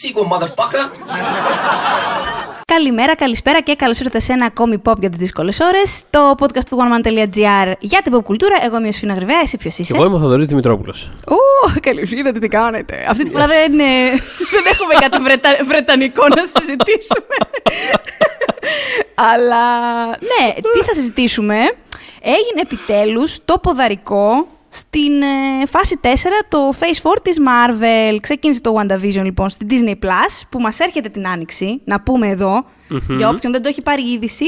that sequel, motherfucker. Καλημέρα, καλησπέρα και καλώς ήρθατε σε ένα ακόμη pop για τις δύσκολες ώρες. Το podcast του oneman.gr για την pop κουλτούρα. Εγώ είμαι ο Σφίνα Γρυβαία, εσύ ποιος είσαι; Εγώ είμαι ο Θοδωρής Δημητρόπουλος. Ω, καλώ ήρθατε, τι κάνετε. Αυτή τη φορά δεν, ε, δεν έχουμε κάτι βρετα... βρετανικό να συζητήσουμε. Αλλά ναι, τι θα συζητήσουμε; Έγινε επιτέλους το ποδαρικό στην ε, φάση 4 το Phase 4 της Marvel. Ξεκίνησε το WandaVision λοιπόν στη Disney Plus που μας έρχεται την Άνοιξη, να πούμε εδώ, για όποιον δεν το έχει πάρει είδηση.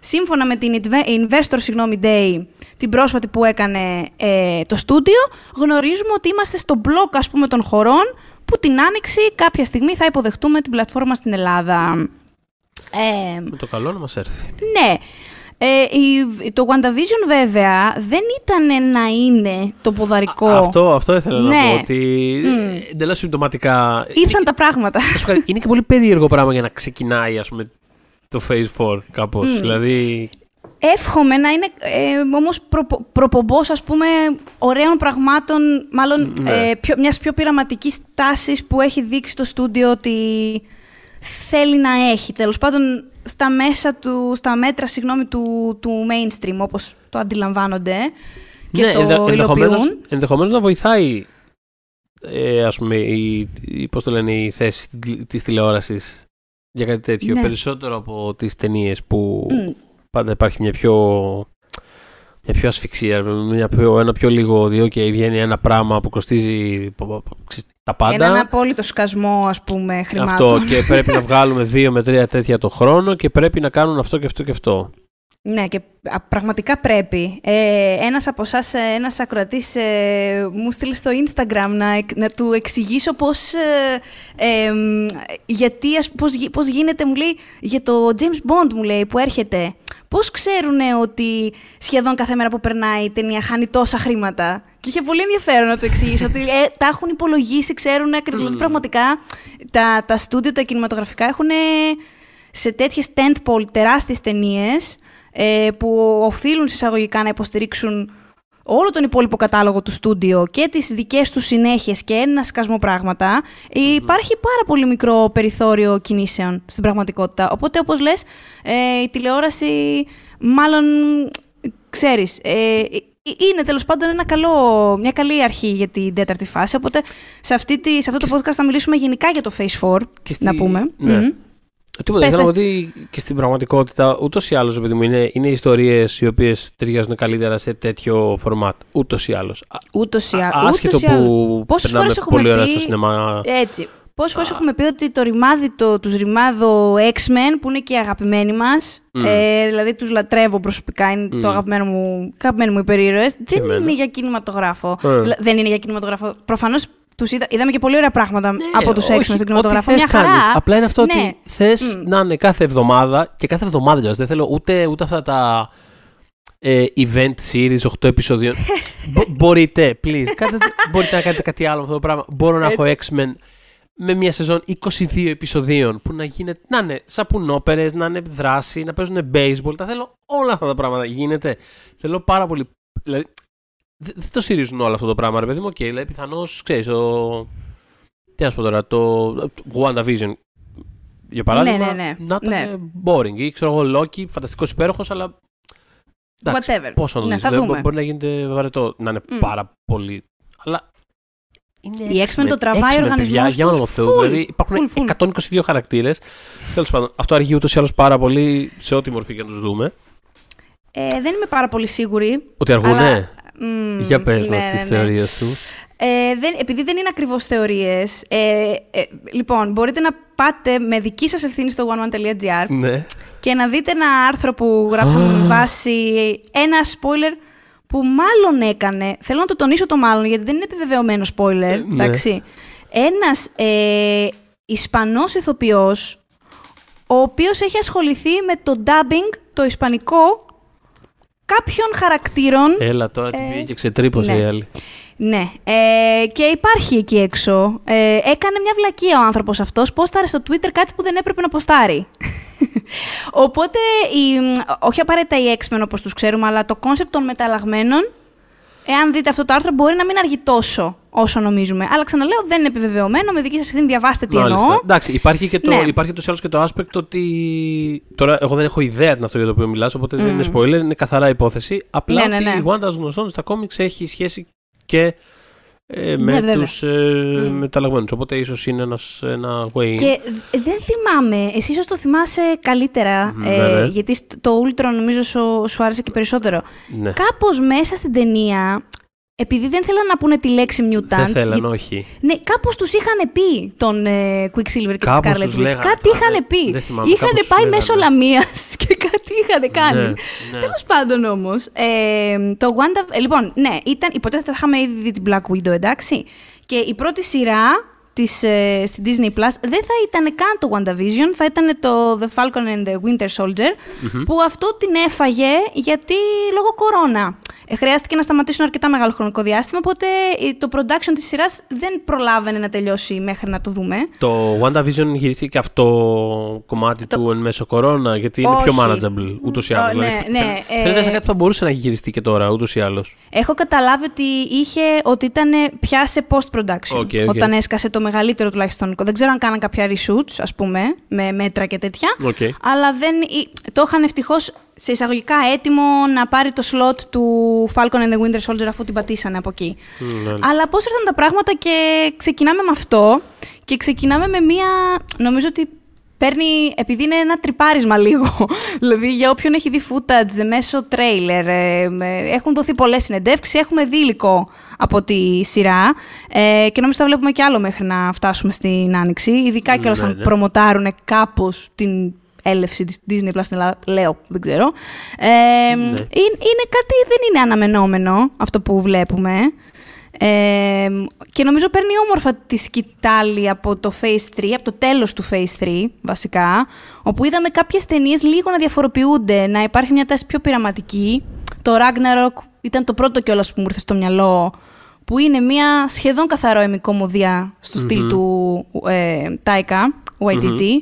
Σύμφωνα με την Investor συγγνώμη, Day, την πρόσφατη που έκανε ε, το στούντιο, γνωρίζουμε ότι είμαστε στο μπλοκ ας πούμε των χωρών που την Άνοιξη κάποια στιγμή θα υποδεχτούμε την πλατφόρμα στην Ελλάδα. Ε, με το καλό να μας έρθει. Ναι. Ε, η, το WandaVision βέβαια δεν ήταν να είναι το ποδαρικό. Α, αυτό, αυτό ήθελα Ναι. να πω. Ότι Mm. εντελώς συμπτωματικά. Ήρθαν τα πράγματα. Θα σου πω κάτι, είναι και πολύ περίεργο πράγμα για να ξεκινάει ας πούμε, το Phase 4 κάπως. Mm. Δηλαδή. Εύχομαι να είναι ε, όμως προπο, προπομπός ας πούμε ωραίων πραγμάτων, μάλλον Ναι. ε, πιο, μιας πιο πειραματικής τάσης που έχει δείξει το στούντιο ότι θέλει να έχει. Τέλος πάντων στα μέσα του, στα μέτρα συγγνώμη, του, του mainstream όπως το αντιλαμβάνονται και ναι, το ενδε- ενδεχομένως, υλοποιούν. ενδεχομένως να βοηθάει ε, ας πούμε, η, η, πώς το λένε, η θέση της τηλεόρασης για κάτι τέτοιο. Ναι. Περισσότερο από τις ταινίες που Μμ. πάντα υπάρχει μια πιο, μια πιο ασφυξία, μια πιο, ένα πιο λίγο ότι okay, βγαίνει ένα πράγμα που κοστίζει π- π- ξέρεις, τα πάντα. Έναν απόλυτο σκασμό ας πούμε χρημάτων. αυτό και πρέπει να βγάλουμε δύο με τρία τέτοια το χρόνο και πρέπει να κάνουν αυτό και αυτό και αυτό. Ναι, και α, πραγματικά πρέπει. Ε, ένας από εσάς, ένας ακροατής, ε, μου στείλει στο Instagram να, εκ- να του εξηγήσω πώς, ε, ε, μ, γιατί, ας, πώς, γι- πώς γίνεται, μου λέει, για το James Bond, μου λέει, που έρχεται. Πώς ξέρουν ότι σχεδόν κάθε μέρα που περνάει η ταινία χάνει τόσα χρήματα; Και είχε πολύ ενδιαφέρον να του εξηγήσω ότι ε, τα έχουν υπολογίσει, ξέρουν ακριβώς. Δηλαδή, πραγματικά, τα, τα στούντιο, τα κινηματογραφικά έχουν σε τέτοιες tentpole τεράστιες ταινίες ε, που οφείλουν συσσαγωγικά να υποστηρίξουν όλο τον υπόλοιπο κατάλογο του στούντιο και τις δικές τους συνέχειες και ένα σκασμό πράγματα, υπάρχει πάρα πολύ μικρό περιθώριο κινήσεων στην πραγματικότητα. Οπότε, όπως λες, ε, η τηλεόραση μάλλον, ξέρεις, ε, είναι τέλος πάντων ένα καλό, μια καλή αρχή για την τέταρτη φάση. Οπότε, σε, αυτή τη, σε αυτό το podcast θα μιλήσουμε γενικά για το Phase 4, Και στη- να πούμε. Ναι. Μμμ. Τίποτα, Πες, ήθελα να πες. πω ότι και στην πραγματικότητα ούτως ή άλλως, επειδή μου είναι, είναι ιστορίες οι οποίες ταιριάζουν καλύτερα σε τέτοιο φορμάτ. Ούτως ή άλλως. Ούτως ή άλλως. Άσχετο ούτως ή άλλως. που Πόσες περνάμε φορές έχουμε πολύ ωραία πει- στο σινεμά. Έτσι. Πόσες φορές έχουμε πει ότι το ρημάδι, το, τους ρημάδο X-Men, που είναι και οι αγαπημένοι μας, Μμ. ε, δηλαδή τους λατρεύω προσωπικά, είναι Μμ. το αγαπημένο μου, αγαπημένοι μου υπερήρωες, δεν εμένα. είναι για κινηματογράφο. Ε. Δηλα- Δεν είναι για κινηματογράφο. Προφανώς τους είδα, είδαμε και πολύ ωραία πράγματα από τους Ναι, όχι, X-Men στον κινηματογράφο. ό,τι Μια θες χαρά. κάνεις. Απλά είναι αυτό Ναι. ότι θες Μμ. να είναι κάθε εβδομάδα και κάθε εβδομάδα κιόλας. Δεν θέλω ούτε, ούτε αυτά τα ε, event series 8 επεισοδίων. Μπο- μπορείτε, please. Κάντε, μπορείτε να κάνετε κάτι άλλο με αυτό το πράγμα. Μπορώ να έχω X-Men με μια σεζόν 22 επεισοδίων που να γίνεται, να είναι σαπουνόπερες, να είναι δράση, να παίζουν baseball. Τα θέλω όλα αυτά τα πράγματα. Γίνεται. Θέλω πάρα πολύ. Δηλαδή, δεν δεν το στηρίζουν όλο αυτό το πράγμα, ρε παιδί μου. Οκ, δηλαδή πιθανώς ξέρεις. Το... Τι να σου πω τώρα, το το WandaVision για παράδειγμα. ναι, ναι. Να ήταν Ναι. boring. Ή ξέρω εγώ, Loki, φανταστικός υπέροχος, αλλά. εντάξει, Whatever. Πώς να το Ναι, δεις, θα δηλαδή, δούμε. Μπορεί να γίνεται βαρετό, να είναι Μμ. πάρα πολύ. Αλλά. Είναι Οι X-Men το τραβάει ο X-Men, οργανισμός παιδιά, για τους όνομα Θεού. full, Δηλαδή υπάρχουν full, full. 122 χαρακτήρες. Τέλος πάντων, αυτό αργεί ούτως ή άλλως πάρα πολύ σε ό,τι μορφή και να τους δούμε. Ε, δεν είμαι πάρα πολύ σίγουρη. Ότι αργούνε. Αλλά- Μμ, Για πες ναι, μας ναι, τις ναι. θεωρίες σου. Ε, δεν, επειδή δεν είναι ακριβώς θεωρίες, ε, ε, λοιπόν, μπορείτε να πάτε με δική σας ευθύνη στο oneone.gr Ναι. και να δείτε ένα άρθρο που γράψαμε με βάση ένα spoiler που μάλλον έκανε. Θέλω να το τονίσω το μάλλον, γιατί δεν είναι επιβεβαιωμένο spoiler. ναι. εντάξει. Ένας ε, Ισπανός ηθοποιός, ο οποίος έχει ασχοληθεί με το dubbing, το ισπανικό, κάποιων χαρακτήρων Έλα τώρα την Ε, πήγε και ξετρύπωσε ναι. η άλλη. ναι, ε, και υπάρχει εκεί έξω. Ε, έκανε μια βλακεία ο άνθρωπος αυτός, πόσταρε στο Twitter κάτι που δεν έπρεπε να ποστάρει. Οπότε, η, όχι απαραίτητα οι X-Men όπως τους ξέρουμε, αλλά το κόνσεπτ των μεταλλαγμένων εάν δείτε αυτό το άρθρο, μπορεί να μην αργεί τόσο όσο νομίζουμε. Αλλά ξαναλέω, δεν είναι επιβεβαιωμένο. Με δική σας ευθύνη διαβάστε τι Μάλιστα. εννοώ. Εντάξει, υπάρχει και το, Ναι. υπάρχει το άλλος και το aspect ότι. Τώρα, εγώ δεν έχω ιδέα την αυτό για το οποίο μιλάς, οπότε δεν είναι spoiler, είναι καθαρά υπόθεση. Απλά Ναι, ναι, ναι. ότι η Wanda, ως γνωστόν, στα κόμιξ έχει σχέση και ε, με Ναι, βέβαια. τους ε, μεταλλαγμένους. Οπότε ίσως είναι ένας, ένα way in. Και δεν θυμάμαι, εσύ ίσως το θυμάσαι καλύτερα, Μμ, ε, ναι, ναι. γιατί σ- το Ultron νομίζω σου, σου άρεσε και περισσότερο. Ναι. Κάπως μέσα στην ταινία, επειδή δεν θέλαν να πούνε τη λέξη mutant, Δεν θέλαν, γι- όχι. ναι, κάπως τους είχαν πει τον ε, Quicksilver και Κάπως τη Scarlet τους Witch. λέγανε. Κάτι Α, είχαν δεν- πει. δεν θυμάμαι, είχαν κάπως τους πάει λέγανε. μέσω Λαμίας και κάτι είχαν κάνει. Ναι, ναι. Τέλος πάντων όμως, ε, το Wanda. ε, λοιπόν, ναι, ήταν, υποτίθεται ότι είχαμε ήδη δει την Black Widow, εντάξει. Και η πρώτη σειρά της, ε, στην Disney Plus δεν θα ήταν καν το WandaVision, θα ήταν το The Falcon and the Winter Soldier, που αυτό την έφαγε γιατί λόγω κορώνα. Ε, χρειάστηκε να σταματήσουν αρκετά μεγάλο χρονικό διάστημα, οπότε ε, το production της σειράς δεν προλάβαινε να τελειώσει μέχρι να το δούμε. Το WandaVision γυρίστηκε και αυτό κομμάτι του εν μέσω κορώνα, γιατί είναι πιο Όχι. manageable ούτως ή άλλως. Ω, ναι, ναι, ε, Φαίνεται σαν κάτι που θα μπορούσε να έχει γυριστεί και τώρα ούτως ή άλλως. Έχω καταλάβει ότι είχε ότι ήταν πια σε post-production. Οκ, οκ. Όταν έσκασε το μεγαλύτερο τουλάχιστον. Δεν ξέρω αν κάναν κάποια reshoots, ας πούμε, με μέτρα και τέτοια. Οκ. Αλλά δεν, το είχαν ευτυχώς σε εισαγωγικά έτοιμο να πάρει το slot του Falcon and the Winter Soldier αφού την πατήσανε από εκεί. ναι. Αλλά πώς ήρθαν τα πράγματα και ξεκινάμε με αυτό και ξεκινάμε με μία. Νομίζω ότι παίρνει. επειδή είναι ένα τρυπάρισμα λίγο. δηλαδή για όποιον έχει δει footage μέσω τρέιλερ. ε, με- έχουν δοθεί πολλές συνεντεύξεις, έχουμε δει υλικό από τη σειρά. Ε, και νομίζω θα βλέπουμε κι άλλο μέχρι να φτάσουμε στην Άνοιξη. Ειδικά Ναι, κιόλας αν ναι. προμοτάρουν κάπως την έλευση της Disney Plus στην Ελλάδα, λέω, δεν ξέρω. Ε, Ναι. είναι, είναι κάτι, δεν είναι αναμενόμενο αυτό που βλέπουμε. Ε, και νομίζω παίρνει όμορφα τη σκητάλη από το Phase 3, από το τέλος του Phase 3 βασικά, όπου είδαμε κάποιες ταινίες λίγο να διαφοροποιούνται, να υπάρχει μια τάση πιο πειραματική. Το Ragnarok ήταν το πρώτο κιόλας που μου ήρθε στο μυαλό, που είναι μια σχεδόν καθαρό εμικόμωδια στο στυλ του ε, Taika Waititi.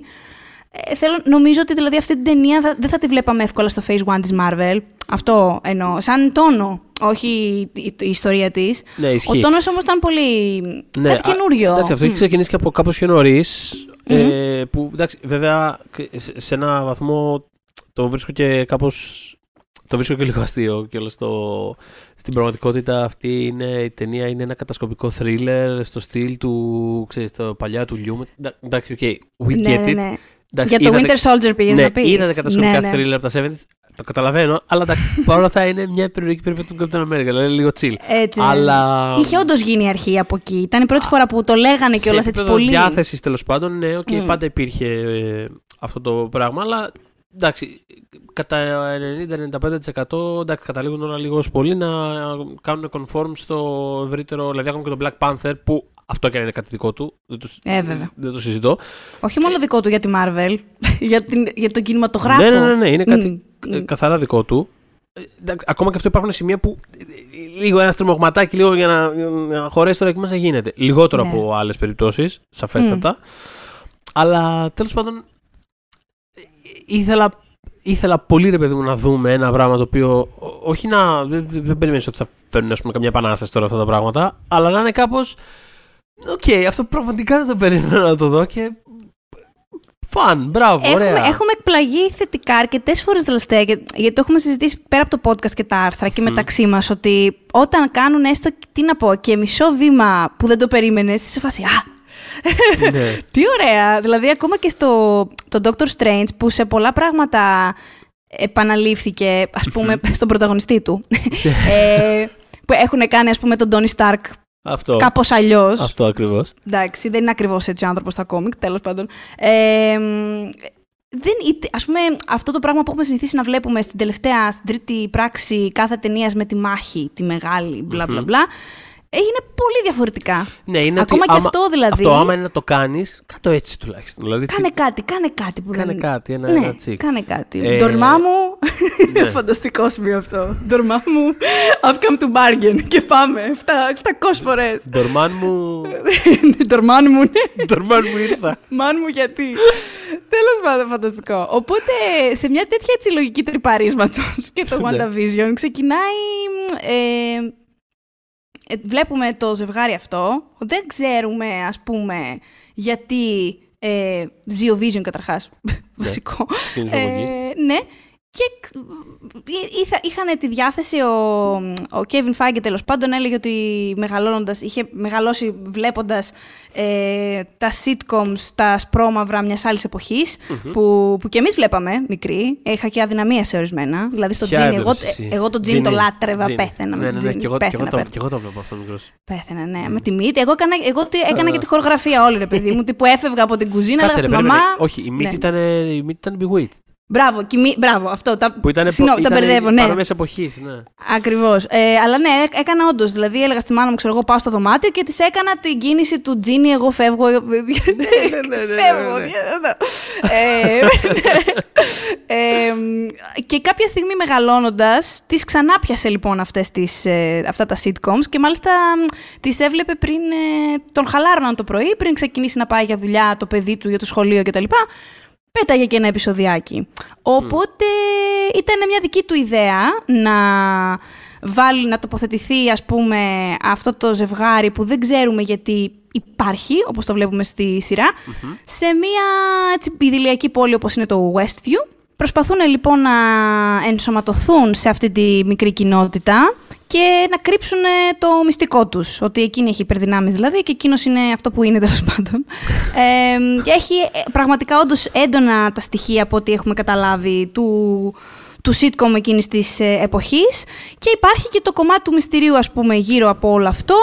Ε, θέλω, νομίζω ότι δηλαδή αυτή την ταινία θα- δεν θα τη βλέπαμε εύκολα στο Phase 1 της Marvel. Αυτό εννοώ. Σαν τόνο, όχι η, η- η ιστορία της. Ναι, ισχύει. Ο τόνος όμως ήταν πολύ... Ναι, κάτι α, καινούριο. Εντάξει, αυτό Μμ. έχει ξεκινήσει και από κάπως πιο νωρίς. Ε, που εντάξει, βέβαια σε, σε ένα βαθμό το βρίσκω και κάπως. Το βρίσκω και λίγο αστείο και όλο στο, στην πραγματικότητα αυτή είναι, η ταινία είναι ένα κατασκοπικό thriller στο στυλ του, ξέρεις, το παλιά του Λιούμετ. Εντάξει, οκ, we Ναι, get ναι, it. ναι. Εντάξει, Για το είδατε- Winter Soldier πήγες ναι, να πεις. είδατε κατασκοπικά ναι, ναι. thriller από τα 70s, το καταλαβαίνω, αλλά εντάξει, παρόλα αυτά είναι μια περιοδική περίπτωση του Captain America, δηλαδή λίγο chill. Έτσι, ναι. Αλλά... Είχε όντως γίνει αρχή από εκεί. Ήταν η πρώτη φορά που το λέγανε κιόλας σε έτσι επίπεδο πολύ. διάθεσης τέλος πάντων, ναι, οκ, Μμ. πάντα υπήρχε ε, αυτό το πράγμα, αλλά εντάξει, κατά 90-95% εντάξει, καταλήγουν όλα λίγο ως πολύ να κάνουν conform στο ευρύτερο, δηλαδή ακόμα και το Black Panther που αυτό και αν είναι κάτι δικό του, δεν το, Ε, βέβαια. δεν το συζητώ. Όχι μόνο δικό του για τη Marvel, για, την, για τον κινηματογράφο. Ναι, ναι, ναι, ναι, είναι κάτι Μμ, ε, μμ. καθαρά δικό του. Ε, εντάξει, ακόμα και αυτό υπάρχουν σημεία που ε, λίγο ένα τριμωγματάκι λίγο για να, για να χωρέσει τώρα εκεί μέσα γίνεται. Λιγότερο Ναι. από άλλες περιπτώσεις, σαφέστατα. Αλλά τέλος πάντων ε, ήθελα, ήθελα πολύ ρε παιδί μου να δούμε ένα πράγμα το οποίο ό- όχι να. Δεν, δεν, δεν περιμένεις ότι θα φέρουν ας πούμε, καμιά επανάσταση τώρα αυτά τα πράγματα, αλλά να είναι κάπως. Οκ, αυτό πραγματικά δεν το περίμενα να το δω και. Φαν, μπράβο, Έχουμε, ωραία. έχουμε εκπλαγεί θετικά αρκετές φορές τελευταία, και- γιατί το έχουμε συζητήσει πέρα από το podcast και τα άρθρα και μεταξύ μας, ότι όταν κάνουν έστω, τι να πω, και μισό βήμα που δεν το περίμενες, είσαι σε φάση. Α, ναι. τι ωραία! Δηλαδή, ακόμα και στο το Doctor Strange, που σε πολλά πράγματα επαναλήφθηκε, ας πούμε, στον πρωταγωνιστή του. ε, που έχουν κάνει, ας πούμε, τον Tony Stark Αυτό. κάπως αλλιώς. Αυτό ακριβώς. Εντάξει, δεν είναι ακριβώς έτσι ο άνθρωπος στα κόμικ, τέλος πάντων. Ε, μ, δεν, είτε- ας πούμε, αυτό το πράγμα που έχουμε συνηθίσει να βλέπουμε στην τελευταία, στην τρίτη πράξη κάθε ταινίας με τη μάχη, τη μεγάλη, μπλα μπλα μπλα, έγινε πολύ διαφορετικά. Ναι, είναι Ακόμα ότι και άμα- αυτό δηλαδή. Αυτό άμα είναι να το κάνεις, κάτω έτσι τουλάχιστον. Δηλαδή, Κάνε τι- κάτι, κάνε κάτι που Κάνε δεν... κάτι, ένα- ναι, ένα τσικ. κάνε κάτι. Ε, Ντορμά μου, ναι. φανταστικό σημείο αυτό. Ντορμά μου, I've come to bargain και πάμε, 700 φορές. Ντορμάν μου. Ντορμάν μου, ναι. Ντορμάν μου ήρθα. Μάν μου γιατί. Τέλος πάντων, φανταστικό. Οπότε, σε μια τέτοια έτσι λογική τρυπαρίσματος και το Ναι. WandaVision ξεκινάει. Ε, ε, βλέπουμε το ζευγάρι αυτό, δεν ξέρουμε, ας πούμε, γιατί ε, ζει ο Vision καταρχάς, βασικό. Είναι Ε, ναι. Και είχαν τη διάθεση, ο, ο Kevin Feige τέλος πάντων έλεγε ότι μεγαλώνοντας, είχε μεγαλώσει βλέποντας ε, τα sitcoms, τα σπρώμαυρα μιας άλλης εποχής, που, που και εμείς βλέπαμε μικροί. Είχα και αδυναμία σε ορισμένα. Δηλαδή στο Τζιν, εγώ, εγώ το Τζιν το λάτρευα, πέθαινα. Ναι, ναι, ναι, και εγώ, πέθαινα, και, εγώ, και εγώ το βλέπω αυτό μικρός. Πέθαινα, ναι, με τη μύτη. Εγώ έκανα, εγώ έκανα και τη χορογραφία όλη, ρε παιδί μου, που έφευγα από την κουζίνα, αλλά στη μαμά... Όχι, η μύτη ναι. ήταν bewitched. Μπράβο, κοιμή, μπράβο, αυτό. Τα, που ήταν, συνό, τα μπερδεύω, ναι. Παρόμοιες εποχή, ναι. Ακριβώς. Ε, αλλά ναι, έκανα όντως. Δηλαδή, έλεγα στη μάνα μου, ξέρω εγώ, πάω στο δωμάτιο και της έκανα την κίνηση του Τζίνι, εγώ φεύγω. ναι, ναι, ναι, ναι, φεύγω. ε, ε, και κάποια στιγμή μεγαλώνοντας, τη ξανά πιάσε λοιπόν αυτές τις, ε, αυτά τα sitcoms και μάλιστα τις έβλεπε πριν ε, τον χαλάρωναν το πρωί, πριν ξεκινήσει να πάει για δουλειά το παιδί του, για το σχολείο κτλ πέταγε και ένα επεισοδιάκι. Οπότε ήταν μια δική του ιδέα να βάλει, να τοποθετηθεί ας πούμε αυτό το ζευγάρι που δεν ξέρουμε γιατί υπάρχει, όπως το βλέπουμε στη σειρα σε μια έτσι, ιδηλιακή πόλη όπως είναι το Westview. Προσπαθούν λοιπόν να ενσωματωθούν σε αυτή τη μικρή κοινότητα και να κρύψουν το μυστικό τους. Ότι εκείνη έχει υπερδυνάμεις δηλαδή και εκείνος είναι αυτό που είναι τέλος πάντων. ε, και έχει ε, πραγματικά όντως έντονα τα στοιχεία από ό,τι έχουμε καταλάβει του, του sitcom εκείνης της ε, εποχής και υπάρχει και το κομμάτι του μυστηρίου ας πούμε γύρω από όλο αυτό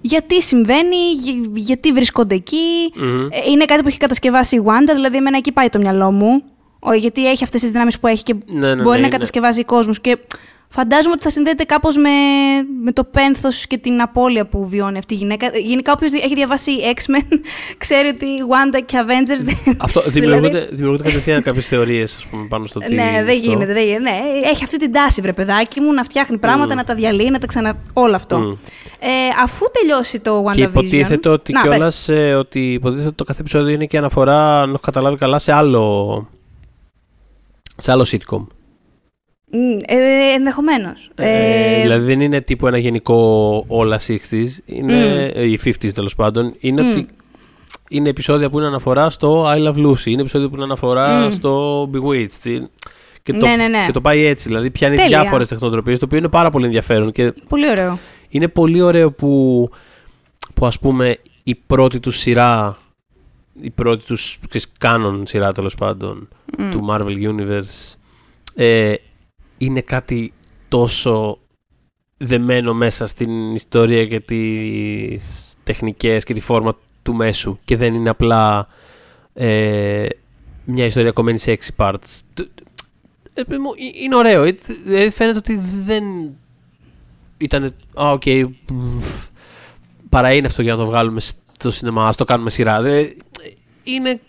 γιατί συμβαίνει, γιατί βρίσκονται ε, Είναι κάτι που έχει κατασκευάσει η Wanda, δηλαδή εμένα εκεί πάει το μυαλό μου. Γιατί έχει αυτές τις δυνάμεις που έχει και ναι, ναι, μπορεί ναι, να κατασκευάζει κόσμους. Και Φαντάζομαι ότι θα συνδέεται κάπως με, με το πένθος και την απώλεια που βιώνει αυτή η γυναίκα. Γενικά, όποιος έχει διαβάσει X-Men ξέρει ότι Wanda και Avengers. Αυτό δημιουργούνται, δηλαδή... δημιουργούνται κατευθείαν κάποιες θεωρίες πάνω στο τι. Ναι, δεν γίνεται. Δεν γίνεται. Ναι, έχει αυτή την τάση, βρε παιδάκι μου, να φτιάχνει πράγματα, mm. να τα διαλύει, να τα ξανα. Όλο αυτό. Mm. Ε, αφού τελειώσει το WandaVision. Και υποτίθεται ότι κιόλας ε, ότι υποτίθεται το κάθε επεισόδιο είναι και αναφορά, αν έχω καταλάβει καλά, σε άλλο. Σε άλλο sitcom. Ε, Ενδεχομένως. Ε, ε, δηλαδή δεν είναι τύπου ένα γενικό όλα 60s, είναι, mm. οι 50s τέλος πάντων. Είναι ότι είναι επεισόδια που είναι αναφορά στο I Love Lucy, είναι επεισόδια που είναι αναφορά mm. στο Bewitched. Και το, ναι, ναι, ναι. και το πάει έτσι, δηλαδή πιάνει διάφορες τεχνοτροπίες, το οποίο είναι πάρα πολύ ενδιαφέρον. Και πολύ ωραίο. Είναι πολύ ωραίο που, που ας πούμε η πρώτη του σειρά, η πρώτη τους κάνον σειρά τέλος πάντων του Marvel Universe, ε, είναι κάτι τόσο δεμένο μέσα στην ιστορία και τις τεχνικές και τη φόρμα του μέσου και δεν είναι απλά ε, μια ιστορία κομμένη σε έξι parts. Ε, είναι ωραίο. Δηλαδή φαίνεται ότι δεν ήταν. Α, οκ. Okay, παρά είναι αυτό για να το βγάλουμε στο σινεμά, ας το κάνουμε σειρά. Είναι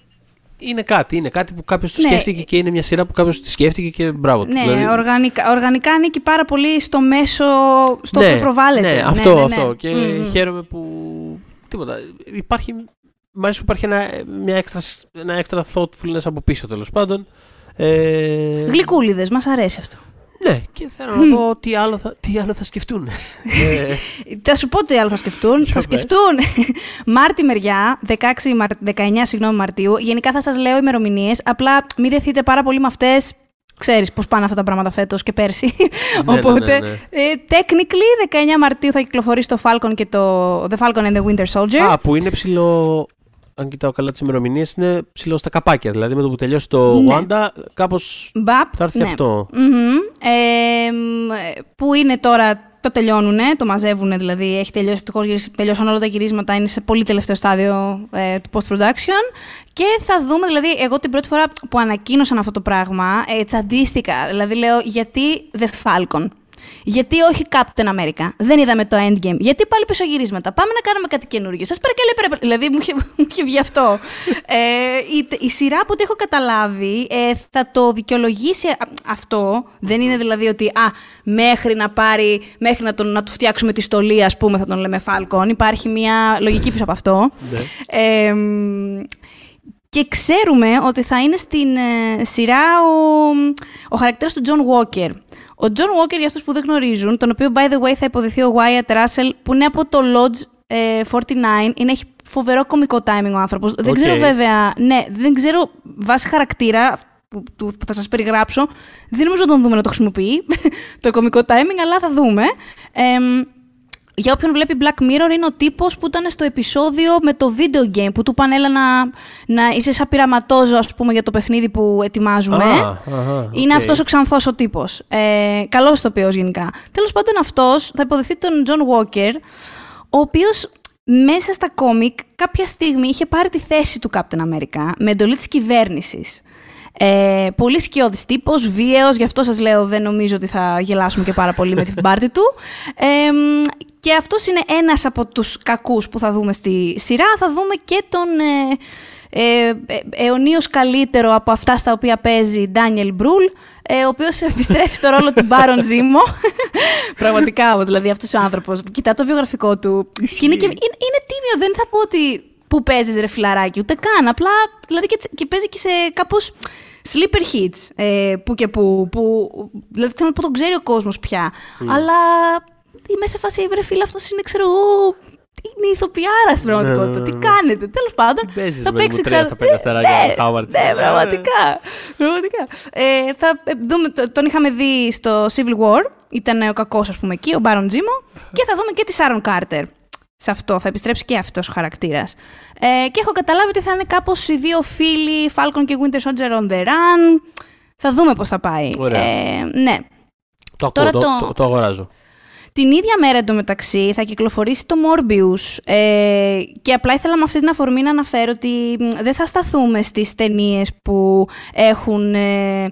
είναι κάτι. Είναι κάτι που κάποιος το ναι. σκέφτηκε και είναι μια σειρά που κάποιος τη σκέφτηκε και μπράβο του. Ναι, δηλαδή... οργανικά, οργανικά ανήκει πάρα πολύ στο μέσο στο ναι, οποίο προβάλλεται. Ναι, αυτό, ναι, ναι, αυτό. Και mm. χαίρομαι που. Τίποτα. Υπάρχει. Μ' αρέσει που υπάρχει ένα, μια έξτρα, ένα έξτρα thoughtfulness από πίσω τέλος πάντων. Ε... Γλυκούλιδες, μας αρέσει αυτό. Ναι, και θέλω να δω τι άλλο θα, τι άλλο θα σκεφτούν. Ε, θα σου πω τι άλλο θα σκεφτούν. θα σκεφτούν Μάρτι μεριά, 16, 19 συγγνώμη, Μαρτίου. Γενικά θα σας λέω ημερομηνίες. Απλά μην δεθείτε πάρα πολύ με αυτές Ξέρεις πώς πάνε αυτά τα πράγματα φέτος και πέρσι. Ναι, ναι, Οπότε, ναι, ναι, ε, technically, 19 Μαρτίου θα κυκλοφορήσει το Falcon και το The Falcon and the Winter Soldier. Α, που είναι ψηλό αν κοιτάω καλά τις ημερομηνίες, είναι ψηλό στα καπάκια. Δηλαδή με το που τελειώσει το ναι. Wanda, κάπως θα έρθει ναι. αυτό. Mm-hmm. Ε, που είναι τώρα. Το τελειώνουν, το μαζεύουν δηλαδή. Έχει τελειώσει, ευτυχώς τελειώσαν όλα τα γυρίσματα. Είναι σε πολύ τελευταίο στάδιο ε, του post-production. Και θα δούμε, δηλαδή, εγώ την πρώτη φορά που ανακοίνωσαν αυτό το πράγμα, ε, τσαντίστηκα. Δηλαδή, λέω, γιατί The Falcon; Γιατί όχι Captain America. Δεν είδαμε το Endgame. Γιατί πάλι πισωγυρίσματα. Πάμε να κάνουμε κάτι καινούργιο. Σας παρακαλώ, πρέπει. Δηλαδή μου είχε, μου είχε βγει αυτό. ε, η, η, σειρά που ό,τι έχω καταλάβει ε, θα το δικαιολογήσει αυτό. Δεν είναι δηλαδή ότι α, μέχρι να πάρει, μέχρι να, τον, να του φτιάξουμε τη στολή, ας πούμε, θα τον λέμε Falcon. Υπάρχει μια λογική πίσω από αυτό. ε, και ξέρουμε ότι θα είναι στην ε, σειρά ο, ο χαρακτήρας του John Walker, Ο John Walker, για αυτούς που δεν γνωρίζουν, τον οποίο, by the way, θα υποδυθεί ο Wyatt Russell, που είναι από το Lodge ε, 49, είναι, έχει φοβερό κομικό timing ο άνθρωπος. Δεν ξέρω βέβαια, ναι, δεν ξέρω βάσει χαρακτήρα που, που θα σας περιγράψω. Δεν νομίζω να τον δούμε να το χρησιμοποιεί, το κομικό timing, αλλά θα δούμε. Ε, για όποιον βλέπει Black Mirror, είναι ο τύπος που ήταν στο επεισόδιο με το video game που του πάνε έλα να, να είσαι σαν πειραματόζω, ας πούμε, για το παιχνίδι που ετοιμάζουμε. Είναι αυτός ο ξανθός ο τύπος. Ε, Καλός ηθοποιός γενικά. Τέλος πάντων, αυτός θα υποδεχθεί τον John Walker, ο οποίος μέσα στα κόμικ κάποια στιγμή είχε πάρει τη θέση του Captain America με εντολή της κυβέρνησης. Ε, πολύ σκιώδης τύπος, βίαιος, γι' αυτό σας λέω δεν νομίζω ότι θα γελάσουμε και πάρα πολύ με την πάρτη του. Ε, και αυτός είναι ένας από τους κακούς που θα δούμε στη σειρά. Θα δούμε και τον ε, ε, αιωνίως καλύτερο από αυτά στα οποία παίζει Ντάνιελ Μπρούλ, ε, ο οποίος επιστρέφει στο ρόλο του Μπάρον Ζήμο. Πραγματικά, δηλαδή αυτός ο άνθρωπος. Κοιτά το βιογραφικό του. Και είναι, και, είναι, είναι τίμιο, δεν θα πω ότι που παίζεις ρε φιλαράκι, ούτε καν. Απλά δηλαδή και, και παίζει και σε κάπως sleeper hits ε, που και που. που δηλαδή θέλω να πω τον ξέρει ο κόσμος πια. Mm. Αλλά είμαι σε φάση βρε φίλε, αυτός είναι ξέρω εγώ. Είναι ηθοποιάρα στην πραγματικότητα. Ναι, Τι ναι, ναι. κάνετε, τέλος πάντων. Θα παίξει ξανά. Θα παίξει ναι, ναι, πραγματικά. πραγματικά. Ε, θα ε, δούμε, τον είχαμε δει στο Civil War. Ήταν ο κακός, ας πούμε, εκεί, ο Μπάρον Τζίμο. και θα δούμε και τη Σάρον Κάρτερ σε αυτό. Θα επιστρέψει και αυτός ο χαρακτήρας. Ε, και έχω καταλάβει ότι θα είναι κάπως οι δύο φίλοι, Falcon και Winter Soldier on the run. Θα δούμε πώς θα πάει. Ωραία. Ε, ναι. Το ακούω, το, το, το αγοράζω. Την ίδια μέρα εντωμεταξύ θα κυκλοφορήσει το Morbius ε, και απλά ήθελα με αυτή την αφορμή να αναφέρω ότι δεν θα σταθούμε στις ταινίες που έχουν, ε, ε,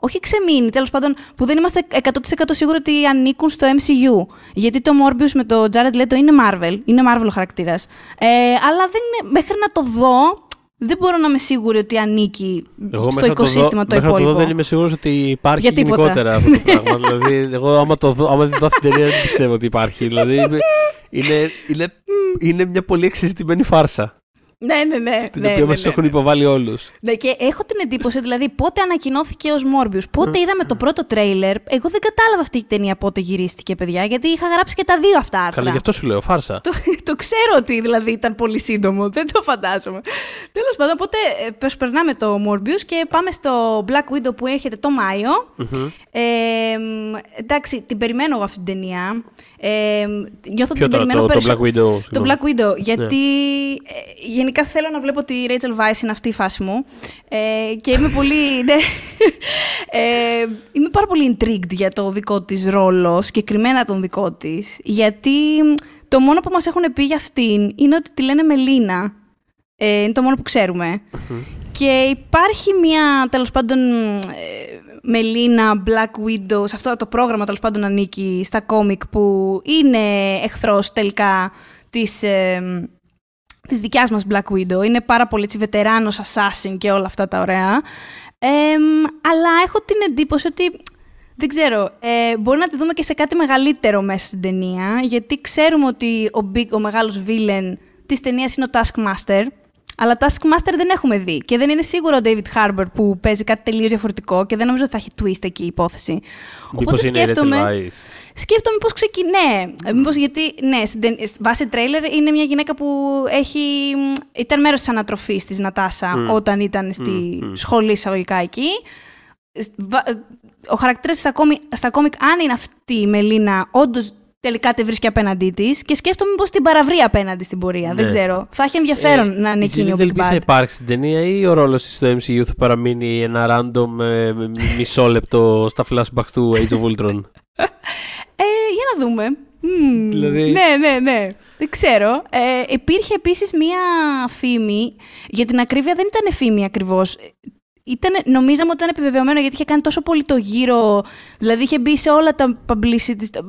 όχι ξεμείνει, τέλος πάντων, που δεν είμαστε 100% σίγουροι ότι ανήκουν στο MCU. Γιατί το Morbius με το Jared Leto είναι Marvel, είναι Marvel ο χαρακτήρας. Ε, αλλά δεν μέχρι να το δω, δεν μπορώ να είμαι σίγουρη ότι ανήκει εγώ στο οικοσύστημα το, το υπόλοιπο. Εγώ δεν είμαι σίγουρος ότι υπάρχει Για γενικότερα αυτό το πράγμα. δηλαδή, εγώ άμα, το δω, άμα δεν δω την ταινία δεν πιστεύω ότι υπάρχει. δηλαδή, είναι, είναι, είναι μια πολύ εξεζητημένη φάρσα. Ναι, ναι, ναι. Την ναι, οποία ναι, μας ναι, έχουν υποβάλει όλους. Ναι, και έχω την εντύπωση, δηλαδή, πότε ανακοινώθηκε ω Μόρμπιου, πότε είδαμε το πρώτο τρέιλερ. Εγώ δεν κατάλαβα αυτή η ταινία πότε γυρίστηκε, παιδιά, γιατί είχα γράψει και τα δύο αυτά άρθρα. Καλά, γι' αυτό σου λέω, φάρσα. το, το ξέρω ότι δηλαδή ήταν πολύ σύντομο, δεν το φαντάζομαι. Τέλος πάντων, οπότε ε, περνάμε το Μόρμπιους και πάμε στο Black Widow που έρχεται το μαιο Ε, εντάξει, την περιμένω εγώ αυτή την ταινία. Ε, νιώθω Ποιο την περιμένω το, το, Black Widow. Το Black Widow, γιατί ναι. Ε, γενικά θέλω να βλέπω ότι η Rachel Weisz είναι αυτή η φάση μου. Ε, και είμαι πολύ. Ναι, ε, είμαι πάρα πολύ intrigued για το δικό της ρόλο, συγκεκριμένα τον δικό της. Γιατί το μόνο που μας έχουν πει για αυτήν είναι ότι τη λένε Μελίνα. Ε, είναι το μόνο που ξερουμε Και υπάρχει μια τέλος πάντων ε, Μελίνα, Black Widow, σε αυτό το πρόγραμμα τέλος πάντων ανήκει στα κόμικ που είναι εχθρός τελικά της, ε, της δικιάς μας Black Widow. Είναι πάρα πολύ έτσι, βετεράνος assassin και όλα αυτά τα ωραία. αλλά έχω την εντύπωση ότι δεν ξέρω, ε, μπορεί να τη δούμε και σε κάτι μεγαλύτερο μέσα στην ταινία, γιατί ξέρουμε ότι ο, big, ο μεγάλος villain της ταινίας είναι ο Taskmaster, αλλά Taskmaster δεν έχουμε δει. Και δεν είναι σίγουρο ο David Harbour που παίζει κάτι τελείως διαφορετικό και δεν νομίζω ότι θα έχει twist εκεί η υπόθεση. Μήπως Οπότε σκέφτομαι. Σκέφτομαι πώς ξεκινάει. Ναι, μήπως γιατί. Ναι, βάσει τρέιλερ είναι μια γυναίκα που έχει, ήταν μέρος της ανατροφής της Νατάσα όταν ήταν στη mm, σχολή εισαγωγικά εκεί. Ο χαρακτήρας στα κόμικ, αν είναι αυτή η Μελίνα, όντως τελικά τη βρίσκει απέναντί της και σκέφτομαι πώς την παραβρεί απέναντι στην πορεία. Ναι. Δεν ξέρω. Θα έχει ενδιαφέρον ε, να είναι εκείνη ο Big Bad. θα υπάρξει στην ταινία ή ο ρόλος της στο MCU θα παραμείνει ένα random ε, μισό λεπτό στα flashbacks του Age of Ultron; Ε, για να δούμε. Mm, δηλαδή... Ναι, ναι, ναι. Δεν ξέρω. Ε, υπήρχε επίσης μία φήμη, για την ακρίβεια δεν ήταν φήμη ακριβώς, ήταν, νομίζαμε ότι ήταν επιβεβαιωμένο γιατί είχε κάνει τόσο πολύ το γύρο. Δηλαδή είχε μπει σε όλα τα publicity,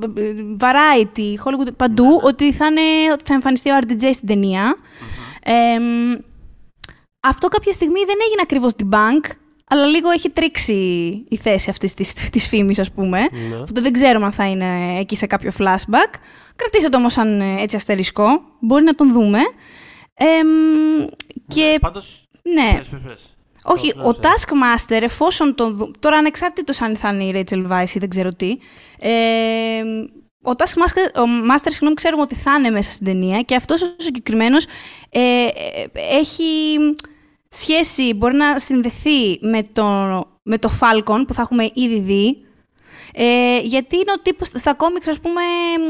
variety, Hollywood, παντού, ναι, ναι. ότι θα, είναι, ότι θα εμφανιστεί ο RDJ στην ταινια αυτό κάποια στιγμή δεν έγινε ακριβώς την bank, αλλά λίγο έχει τρίξει η θέση αυτής της της φήμης, ας πούμε. Ναι. Που δεν ξέρουμε αν θα είναι εκεί σε κάποιο flashback. Κρατήστε το όμως σαν ε, έτσι αστερίσκο. Μπορεί να τον δούμε. Ε, και... Πάντως, ναι. Πες, πες, πες. Όχι, ο Taskmaster, εφόσον τον δω... Τώρα ανεξάρτητος αν θα είναι η Rachel Weisz ή δεν ξέρω τι, ε, ο Taskmaster, ο Master, συγγνώμη, ξέρουμε ότι θα είναι μέσα στην ταινία και αυτός ο συγκεκριμένος ε, ε, έχει σχέση, μπορεί να συνδεθεί με το, με το Falcon που θα έχουμε ήδη δει, ε, γιατί είναι ο τύπος, στα κόμικς, ας πούμε,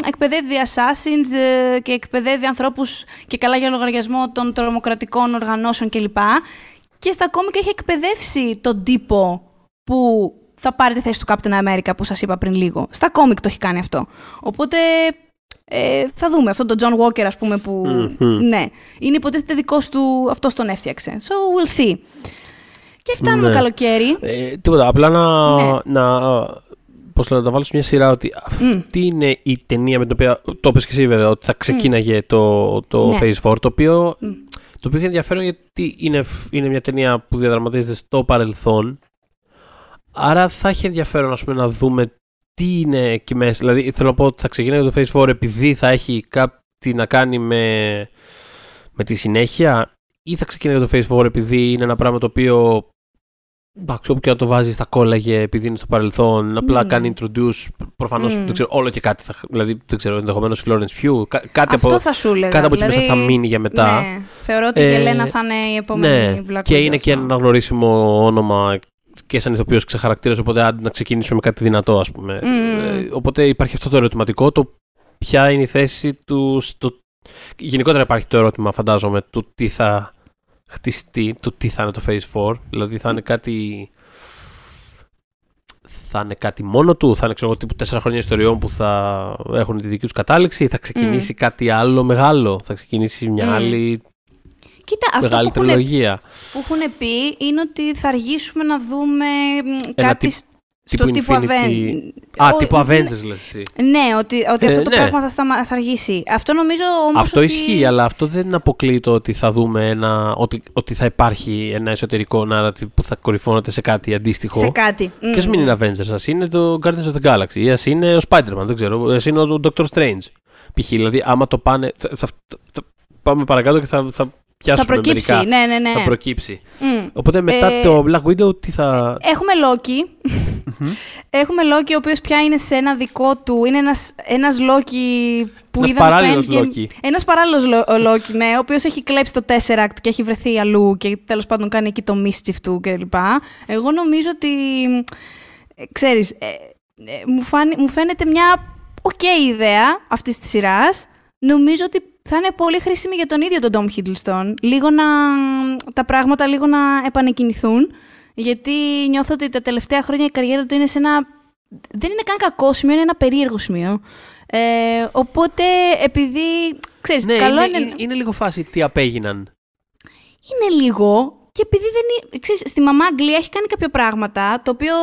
εκπαιδεύει assassins ε, και εκπαιδεύει ανθρώπους και καλά για λογαριασμό των τρομοκρατικών οργανώσεων κλπ. Και στα κόμικ έχει εκπαιδεύσει τον τύπο που θα πάρει τη θέση του Captain America που σας είπα πριν λίγο. Στα κόμικ το έχει κάνει αυτό. Οπότε ε, θα δούμε αυτόν τον John Walker ας πούμε που... Ναι, είναι υποτίθεται δικός του, αυτός τον έφτιαξε. So we'll see. Και φτάνουμε ναι. καλοκαίρι. Ε, τίποτα, απλά να, ναι. να πώς να τα βάλω σε μια σειρά ότι αυτή είναι η ταινία με την οποία το είπες και εσύ βέβαια ότι θα ξεκίναγε το, το ναι. Phase 4 το οποίο, το οποίο έχει ενδιαφέρον γιατί είναι, είναι μια ταινία που διαδραματίζεται στο παρελθόν άρα θα έχει ενδιαφέρον ας πούμε, να δούμε τι είναι εκεί μέσα δηλαδή θέλω να πω ότι θα ξεκινάει το Phase 4 επειδή θα έχει κάτι να κάνει με, με τη συνέχεια ή θα ξεκινάει το Phase 4 επειδή είναι ένα πράγμα το οποίο Εντάξει, όπου και να το βάζεις στα κόλλαγε επειδή είναι στο παρελθόν, απλά mm. κάνει introduce. Προφανώς mm. δεν ξέρω, όλο και κάτι. Θα, δηλαδή, δεν ξέρω, ενδεχομένως η Florence Pugh. Κά, κάτι Αυτό από, θα σου έλεγα. Κάτι από εκεί μέσα θα δηλαδή, μείνει για μετά. Ναι. Θεωρώ ότι η ε, Ελένα θα είναι η επόμενη ναι. Black Και είναι και ένα αναγνωρίσιμο όνομα και σαν ηθοποιός ξεχαρακτήρας. Οπότε άντε να ξεκινήσουμε με κάτι δυνατό, ας πούμε. Mm. Ε, οπότε υπάρχει αυτό το ερωτηματικό. Το ποια είναι η θέση του. Στο... Γενικότερα υπάρχει το ερώτημα, φαντάζομαι, του τι θα χτιστεί το τι θα είναι το Phase 4. Δηλαδή θα είναι κάτι. Θα είναι κάτι μόνο του, θα είναι ξέρω, τύπου τέσσερα χρόνια ιστοριών που θα έχουν τη δική τους κατάληξη, θα ξεκινήσει κάτι άλλο μεγάλο, θα ξεκινήσει μια άλλη Κοίτα, μεγάλη αυτό που τριλογία. Έχουν, που έχουν πει είναι ότι θα αργήσουμε να δούμε κάτι στο τύπου Avengers. Α, τύπου Avengers λες εσύ. Ναι, ότι, ότι αυτό το ε, ναι. πράγμα θα, θα αργήσει. Αυτό νομίζω όμως Αυτό ισχύει, αλλά αυτό δεν αποκλείει το ότι θα δούμε ένα, ότι, ότι θα υπάρχει ένα εσωτερικό narrative που θα κορυφώνεται σε κάτι αντίστοιχο. Σε κάτι. Και ας μην είναι Avengers, ας είναι το Guardians of the Galaxy ή ας είναι ο Spider-Man, δεν ξέρω, ας είναι ο Doctor Strange. Π.χ. δηλαδή άμα το πάνε, θα, θα, θα, πάμε παρακάτω και θα, θα πιάσουμε θα προκύψει, μερικά. ναι, ναι, ναι. Θα προκύψει. Mm. Οπότε μετά ε, το Black Widow τι θα... Έχουμε Loki. Έχουμε Loki ο οποίος πια είναι σε ένα δικό του. Είναι ένας, ένας Loki που ένας είδαμε παράλληλος στο Loki. Ένας παράλληλος Loki, ναι, ο οποίος έχει κλέψει το Tesseract και έχει βρεθεί αλλού και τέλος πάντων κάνει εκεί το mischief του κλπ. Εγώ νομίζω ότι, ε, ξέρεις, ε, ε, μου, μου φαίνεται μια οκ okay ιδέα αυτής της σειράς. Νομίζω ότι θα είναι πολύ χρήσιμη για τον ίδιο τον Tom Hiddleston. Λίγο να, τα πράγματα λίγο να επανεκκινηθούν. Γιατί νιώθω ότι τα τελευταία χρόνια η καριέρα του είναι σε ένα. Δεν είναι καν κακό σημείο, είναι ένα περίεργο σημείο. Ε, οπότε, επειδή. Ξέρεις, ναι, καλό είναι, είναι... είναι λίγο φάση τι απέγιναν. Είναι λίγο. Και επειδή δεν είναι. Ξέρεις, στη μαμά Αγγλία έχει κάνει κάποια πράγματα, το οποίο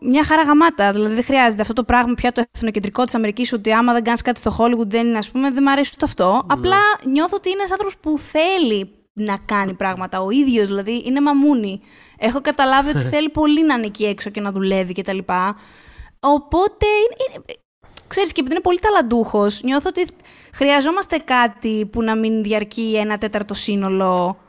μια χαρά γαμάτα. Δηλαδή δεν χρειάζεται αυτό το πράγμα πια το εθνοκεντρικό της Αμερικής, ότι άμα δεν κάνεις κάτι στο Hollywood δεν είναι, ας πούμε, δεν μου αρέσει ούτε αυτό. Ναι. Απλά νιώθω ότι είναι ένας άνθρωπος που θέλει να κάνει πράγματα. Ο ίδιος δηλαδή είναι μαμούνι. Έχω καταλάβει ότι θέλει πολύ να είναι εκεί έξω και να δουλεύει κτλ. Οπότε. Είναι, είναι, ξέρεις, και επειδή είναι πολύ ταλαντούχος, νιώθω ότι χρειαζόμαστε κάτι που να μην διαρκεί ένα τέταρτο σύνολο ε,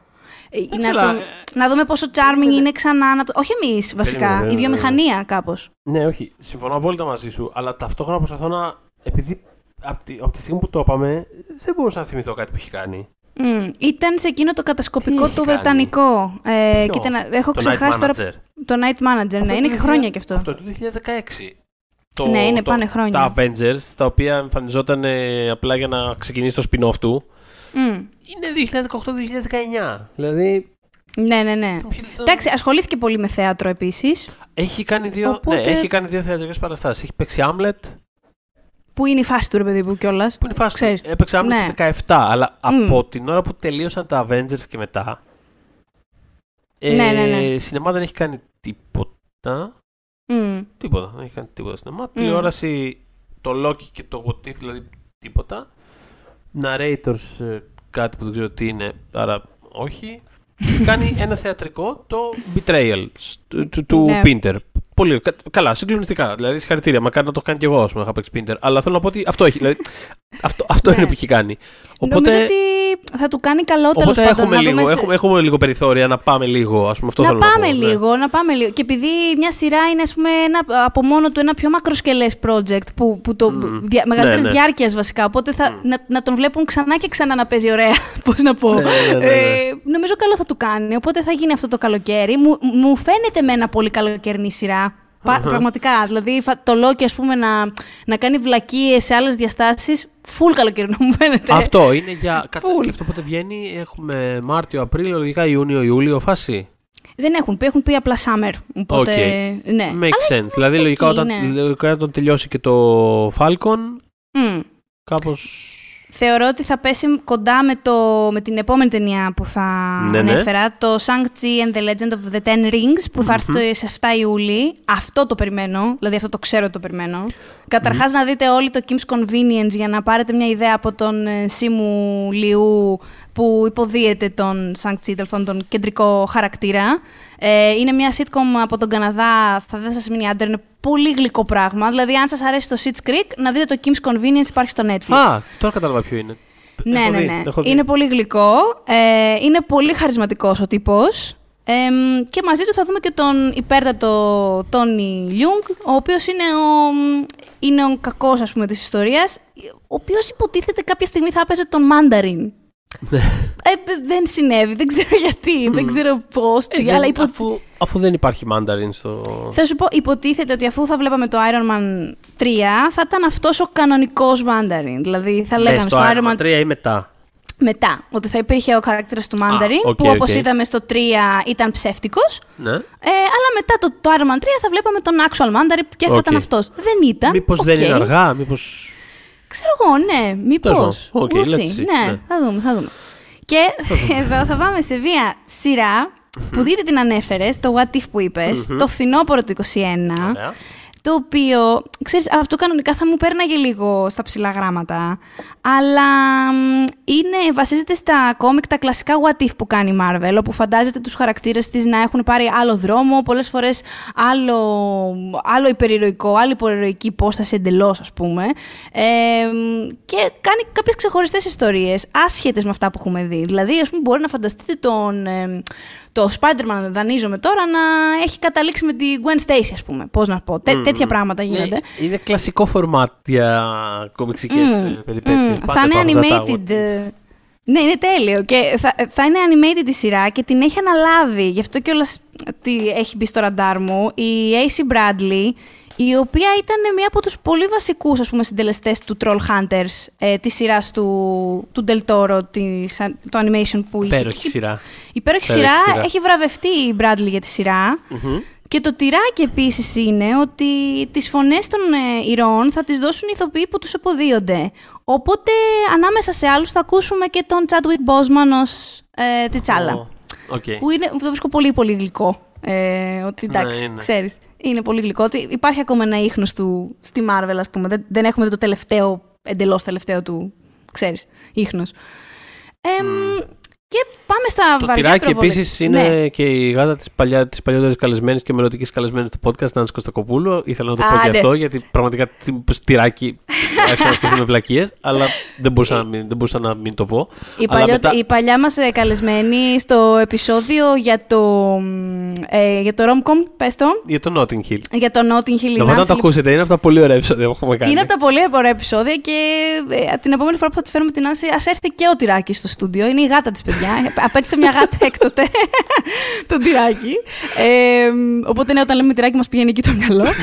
να, το, να δούμε πόσο charming είναι ξανά. Να το... Όχι εμείς βασικά, η βιομηχανία κάπως. Ναι, όχι. Συμφωνώ απόλυτα μαζί σου, αλλά ταυτόχρονα προσπαθώ να. Επειδή από τη, από τη στιγμή που το είπαμε, δεν μπορούσα να θυμηθώ κάτι που έχει κάνει. Mm, ήταν σε εκείνο το κατασκοπικό του Βρετανικό. Ε, κοίτα, έχω το ξεχάσει τώρα. Το Night Manager, ναι, είναι και χρόνια κι αυτό. Αυτό το 2016. Το, ναι, είναι, πάνε χρόνια. Τα Avengers, τα οποία εμφανιζόταν ε, απλά για να ξεκινήσει το spin-off του. Mm. Είναι 2018-2019. Δηλαδή. Ναι, ναι, ναι. Εντάξει, ασχολήθηκε πολύ με θέατρο επίσης. Έχει κάνει δύο, Οπότε... ναι, έχει κάνει δύο θεατρικές παραστάσεις. Έχει παίξει Άμλετ. Πού είναι η φάση του, ρε παιδί μου, κιόλας. Πού είναι η φάση του. Έπαιξε Άμλετ ναι. 17, αλλά mm. από την ώρα που τελείωσαν τα Avengers και μετά. Ε, ναι, ναι, ναι. Σινεμά δεν έχει κάνει τίποτα. Mm. Τίποτα. Δεν έχει κάνει τίποτα σινεμά. Mm. Τηλεόραση, το Loki και το What If, δηλαδή τίποτα narrators ε, κάτι που δεν ξέρω τι είναι, άρα όχι. κάνει ένα θεατρικό, το Betrayal του, του ναι. Pinter. Πολύ καλά, συγκλονιστικά. Δηλαδή, συγχαρητήρια. Μακάρι να το κάνει κι εγώ, ας πούμε, είχα παίξει Pinter. Αλλά θέλω να πω ότι αυτό έχει. Δηλαδή, αυτό αυτό είναι ναι. που έχει κάνει. Οπότε... Νομίζω ότι θα του κάνει καλό τέλο Οπότε πάντων. έχουμε να λίγο, δούμε σε- έχουμε, έχουμε λίγο περιθώρια να πάμε λίγο. Ας πούμε, αυτό να θέλω πάμε να πω, ναι. λίγο, να πάμε λίγο. Και επειδή μια σειρά είναι ας πούμε, ένα, από μόνο του ένα πιο μακροσκελές project που, που το Μμμ. δια, μεγαλύτερης ναι. διάρκειας βασικά, οπότε θα, να, να τον βλέπουν ξανά και ξανά να παίζει ωραία, πώς να πω. Ναι, ναι, ναι, ναι. Ε, νομίζω καλό θα του κάνει, οπότε θα γίνει αυτό το καλοκαίρι. Μου, μου φαίνεται με ένα πολύ καλοκαιρινή σειρά. Πα- Πραγματικά. Δηλαδή, φα- το Loki, ας πούμε, να, να κάνει βλακίες σε άλλες διαστάσεις, full καλοκαιρινό μου φαίνεται. Αυτό είναι για. Κάτσε, Full. και αυτό πότε βγαίνει, έχουμε Μάρτιο, Απρίλιο, λογικά Ιούνιο, Ιούλιο φάση. Δεν έχουν πει, έχουν πει απλά summer. Οπότε, Οκ. ναι. Makes sense. Δηλαδή, λογικά εκεί, όταν, ναι. λογικά όταν τελειώσει και το Falcon, Μμ. κάπως... Θεωρώ ότι θα πέσει κοντά με, το, με την επόμενη ταινία που θα Ναι, ναι. ανέφερα, το Shang-Chi and the Legend of the Ten Rings, που θα έρθει σε 7 Ιούλη. Αυτό το περιμένω, δηλαδή αυτό το ξέρω ότι το περιμένω. Καταρχάς να δείτε όλοι το Kim's Convenience για να πάρετε μια ιδέα από τον ε, Σίμου Λιού που υποδίεται τον Shang-Chi, τέλος πάντων, τον κεντρικό χαρακτήρα. Ε, είναι μια sitcom από τον Καναδά, θα δεν σας μείνει άντρα, είναι πολύ γλυκό πράγμα. Δηλαδή αν σας αρέσει το Sitch Creek, να δείτε το Kim's Convenience, υπάρχει στο Netflix. Α, τώρα κατάλαβα ποιο είναι. Ναι, Έχω ναι, δει, ναι. έχω δει. Είναι πολύ γλυκό. Ε, είναι πολύ χαρισματικός ο τύπος. Ε, και μαζί του θα δούμε και τον υπέρτατο Tony Leung, ο οποίος είναι ο, είναι ο κακός, ας πούμε, της ιστορίας, ο οποίος υποτίθεται κάποια στιγμή θα έπαιζε τον Mandarin. Ναι. ε, δε- δεν συνέβη, δεν ξέρω γιατί, δεν ξέρω πώς, Ε, τι, δεν- αλλά υπο... αφού, αφού δεν υπάρχει Mandarin στο... Θα σου πω, υποτίθεται ότι αφού θα βλέπαμε το Iron Man 3, θα ήταν αυτός ο κανονικός Mandarin. Δηλαδή θα Ναι, λέγανε στο στο Iron Iron Man Man 3 ή μετά. μετά, ότι θα υπήρχε ο χαρακτήρας του Mandarin, οκ, που όπως οκ. είδαμε στο 3 ήταν ψεύτικος, Ναι. ε, αλλά μετά το, το Iron Man 3 θα βλέπαμε τον actual Mandarin και θα Οκ. ήταν αυτός. Δεν ήταν, Μήπως οκ. δεν είναι αργά, μήπως... Ξέρω εγώ, ναι, μήπως. Τέλος πάντων. Οκ, We'll let's see. see, Ναι, ναι. θα δούμε, θα δούμε. Και εδώ θα πάμε σε μία σειρά που δείτε την ανέφερες, το What If που είπες, το φθινόπωρο του 21, Ωραία. το οποίο, ξέρεις, αυτό κανονικά θα μου πέρναγε λίγο στα ψηλά γράμματα, αλλά μ, είναι, βασίζεται στα κόμικ τα κλασικά what if που κάνει η Marvel, όπου φαντάζεται τους χαρακτήρες της να έχουν πάρει άλλο δρόμο, πολλές φορές άλλο, άλλο υπερηρωικό, άλλη υπερηρωική υπόσταση εντελώς, ας πούμε, ε, μ, και κάνει κάποιες ξεχωριστές ιστορίες, άσχετες με αυτά που έχουμε δει. Δηλαδή, ας πούμε, μπορεί να φανταστείτε τον, ε, το Spider-Man, δανείζομαι τώρα, να έχει καταλήξει με τη Gwen Stacy, ας πούμε. Πώς να πω. Τέ- τέτοια πράγματα γίνονται. Ναι, είναι κλασικό φορμάτ για κομιξικές Μμ, mm, περιπέτειες. Μμ. Πάντα θα είναι υπάρχουν αυτά animated. τα ε, Ναι, είναι τέλειο. Και θα, θα είναι animated η σειρά και την έχει αναλάβει. Γι' αυτό κιόλας τι έχει μπει στο ραντάρ μου. Η AC Bradley, η οποία ήταν μία από τους πολύ βασικούς ας πούμε, συντελεστές του Troll Hunters, ε, της σειράς του, του Del Toro, της, το animation που είχε. Υπέροχη Και- σειρά. Υπέροχη Υπέροχη σειρά. σειρά. Έχει βραβευτεί η Bradley για τη σειρά. Μμμ. Και το τυράκι επίσης είναι ότι τις φωνές των ε, ηρώων θα τις δώσουν οι ηθοποιοί που τους υποδύονται. Οπότε ανάμεσα σε άλλους θα ακούσουμε και τον Chadwick Boseman ως ε, T'Challa. Ω, οκ. Που είναι, που το βρίσκω πολύ πολύ γλυκό. Ε, ότι Ναι, εντάξει, είναι. ξέρεις. Είναι πολύ γλυκό. Ότι υπάρχει ακόμα ένα ίχνος του στη Marvel, ας πούμε. Δεν, δεν έχουμε δει το τελευταίο, εντελώς τελευταίο του, ξέρεις, ίχνος. Εμ, Και πάμε στα Το βαριά τυράκι προβολε- επίσης είναι Ναι. και η γάτα της παλιά, της παλιότερης καλεσμένης και μελλοντικής καλεσμένης του podcast, Νάνσης Κωστακοπούλου. Ήθελα να το πω Α, και ναι. αυτό, γιατί πραγματικά τι- τυράκι άρχισα να σκεφτούμε βλακίες, αλλά δεν μπορούσα, να μην, δεν μπορούσα να μην το πω. Η, Αλλά παλιό, μετά- η παλιά μας ε, καλεσμένη στο επεισόδιο για το, μ, ε, για το Romcom, πες το, Για το Notting Hill. για το Notting Hill. η Να Nancy, το ακούσετε, είναι από τα πολύ ωραία επεισόδια που έχουμε κάνει. Είναι από τα πολύ ωραία επεισόδια και ε, την επόμενη φορά που θα τη φέρουμε την Άση, ας έρθει και ο Τυράκη στο στούντιο. Είναι η γάτα της, παιδιά. Απέκτησε μια γάτα έκτοτε, τον Τυράκη. Ε, οπότε, ναι, όταν λέμε Τυράκη μας πηγαίνει εκεί το μυαλό.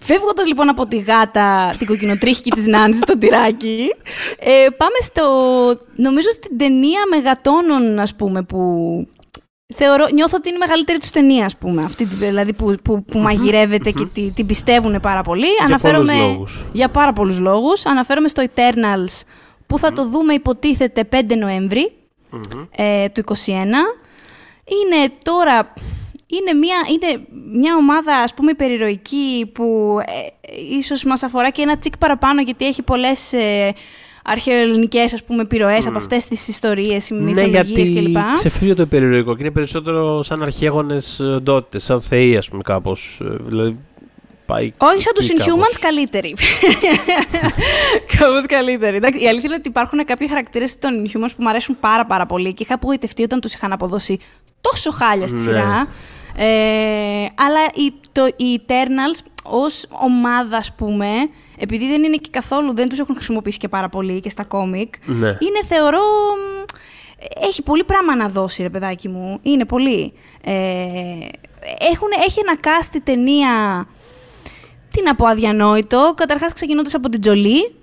Φεύγοντας λοιπόν από τη γάτα, την κοκκινοτρίχικη της Νάνσης, τον Τυράκη, ε, πάμε στο, νομίζω στην ταινία μεγατόνων, ας πούμε, που Θεωρώ, νιώθω ότι είναι η μεγαλύτερη τους ταινία, ας πούμε. Αυτή, τη- δηλαδή που, που, που μαγειρεύεται και τη- την πιστεύουν πάρα πολύ. Για πολλούς λόγους. Για πάρα πολλούς λόγους. Αναφέρομαι στο Eternals που θα το δούμε υποτίθεται 5 νοεμβρη ε, του 2021. Είναι τώρα. Είναι μια, είναι μια ομάδα, ας πούμε, υπερηρωική που ε, ίσως μας αφορά και ένα τσικ παραπάνω γιατί έχει πολλές ε, αρχαιοελληνικές, ας πούμε, επιρροές από αυτές τις ιστορίες, Ναι, μυθολογίες γιατί κλπ. ξεφύγει το υπερηρωικό και είναι περισσότερο σαν αρχαίγονες ντότητες, σαν θεοί, ας πούμε, κάπως. Δηλαδή, πάει. Όχι σαν τους εκεί Inhumans, κάπως. καλύτεροι. Κάπως καλύτεροι. Εντάξει, η αλήθεια είναι ότι υπάρχουν κάποιοι χαρακτήρες των Inhumans που μου αρέσουν πάρα, πάρα πολύ και είχα απογοητευτεί όταν τους είχαν αποδώσει τόσο χάλια στη Ναι. σειρά. Ε, αλλά οι, το, οι Eternals ως ομάδα, ας πούμε, επειδή δεν είναι και καθόλου, δεν τους έχουν χρησιμοποιήσει και πάρα πολύ και στα κόμικ, Ναι. είναι θεωρώ. μ, Έχει πολύ πράγμα να δώσει, ρε παιδάκι μου. Είναι πολύ. Ε, έχουν, έχει ένα cast η ταινία. Τι να πω, αδιανόητο. Καταρχάς ξεκινώντας από την Τζολί.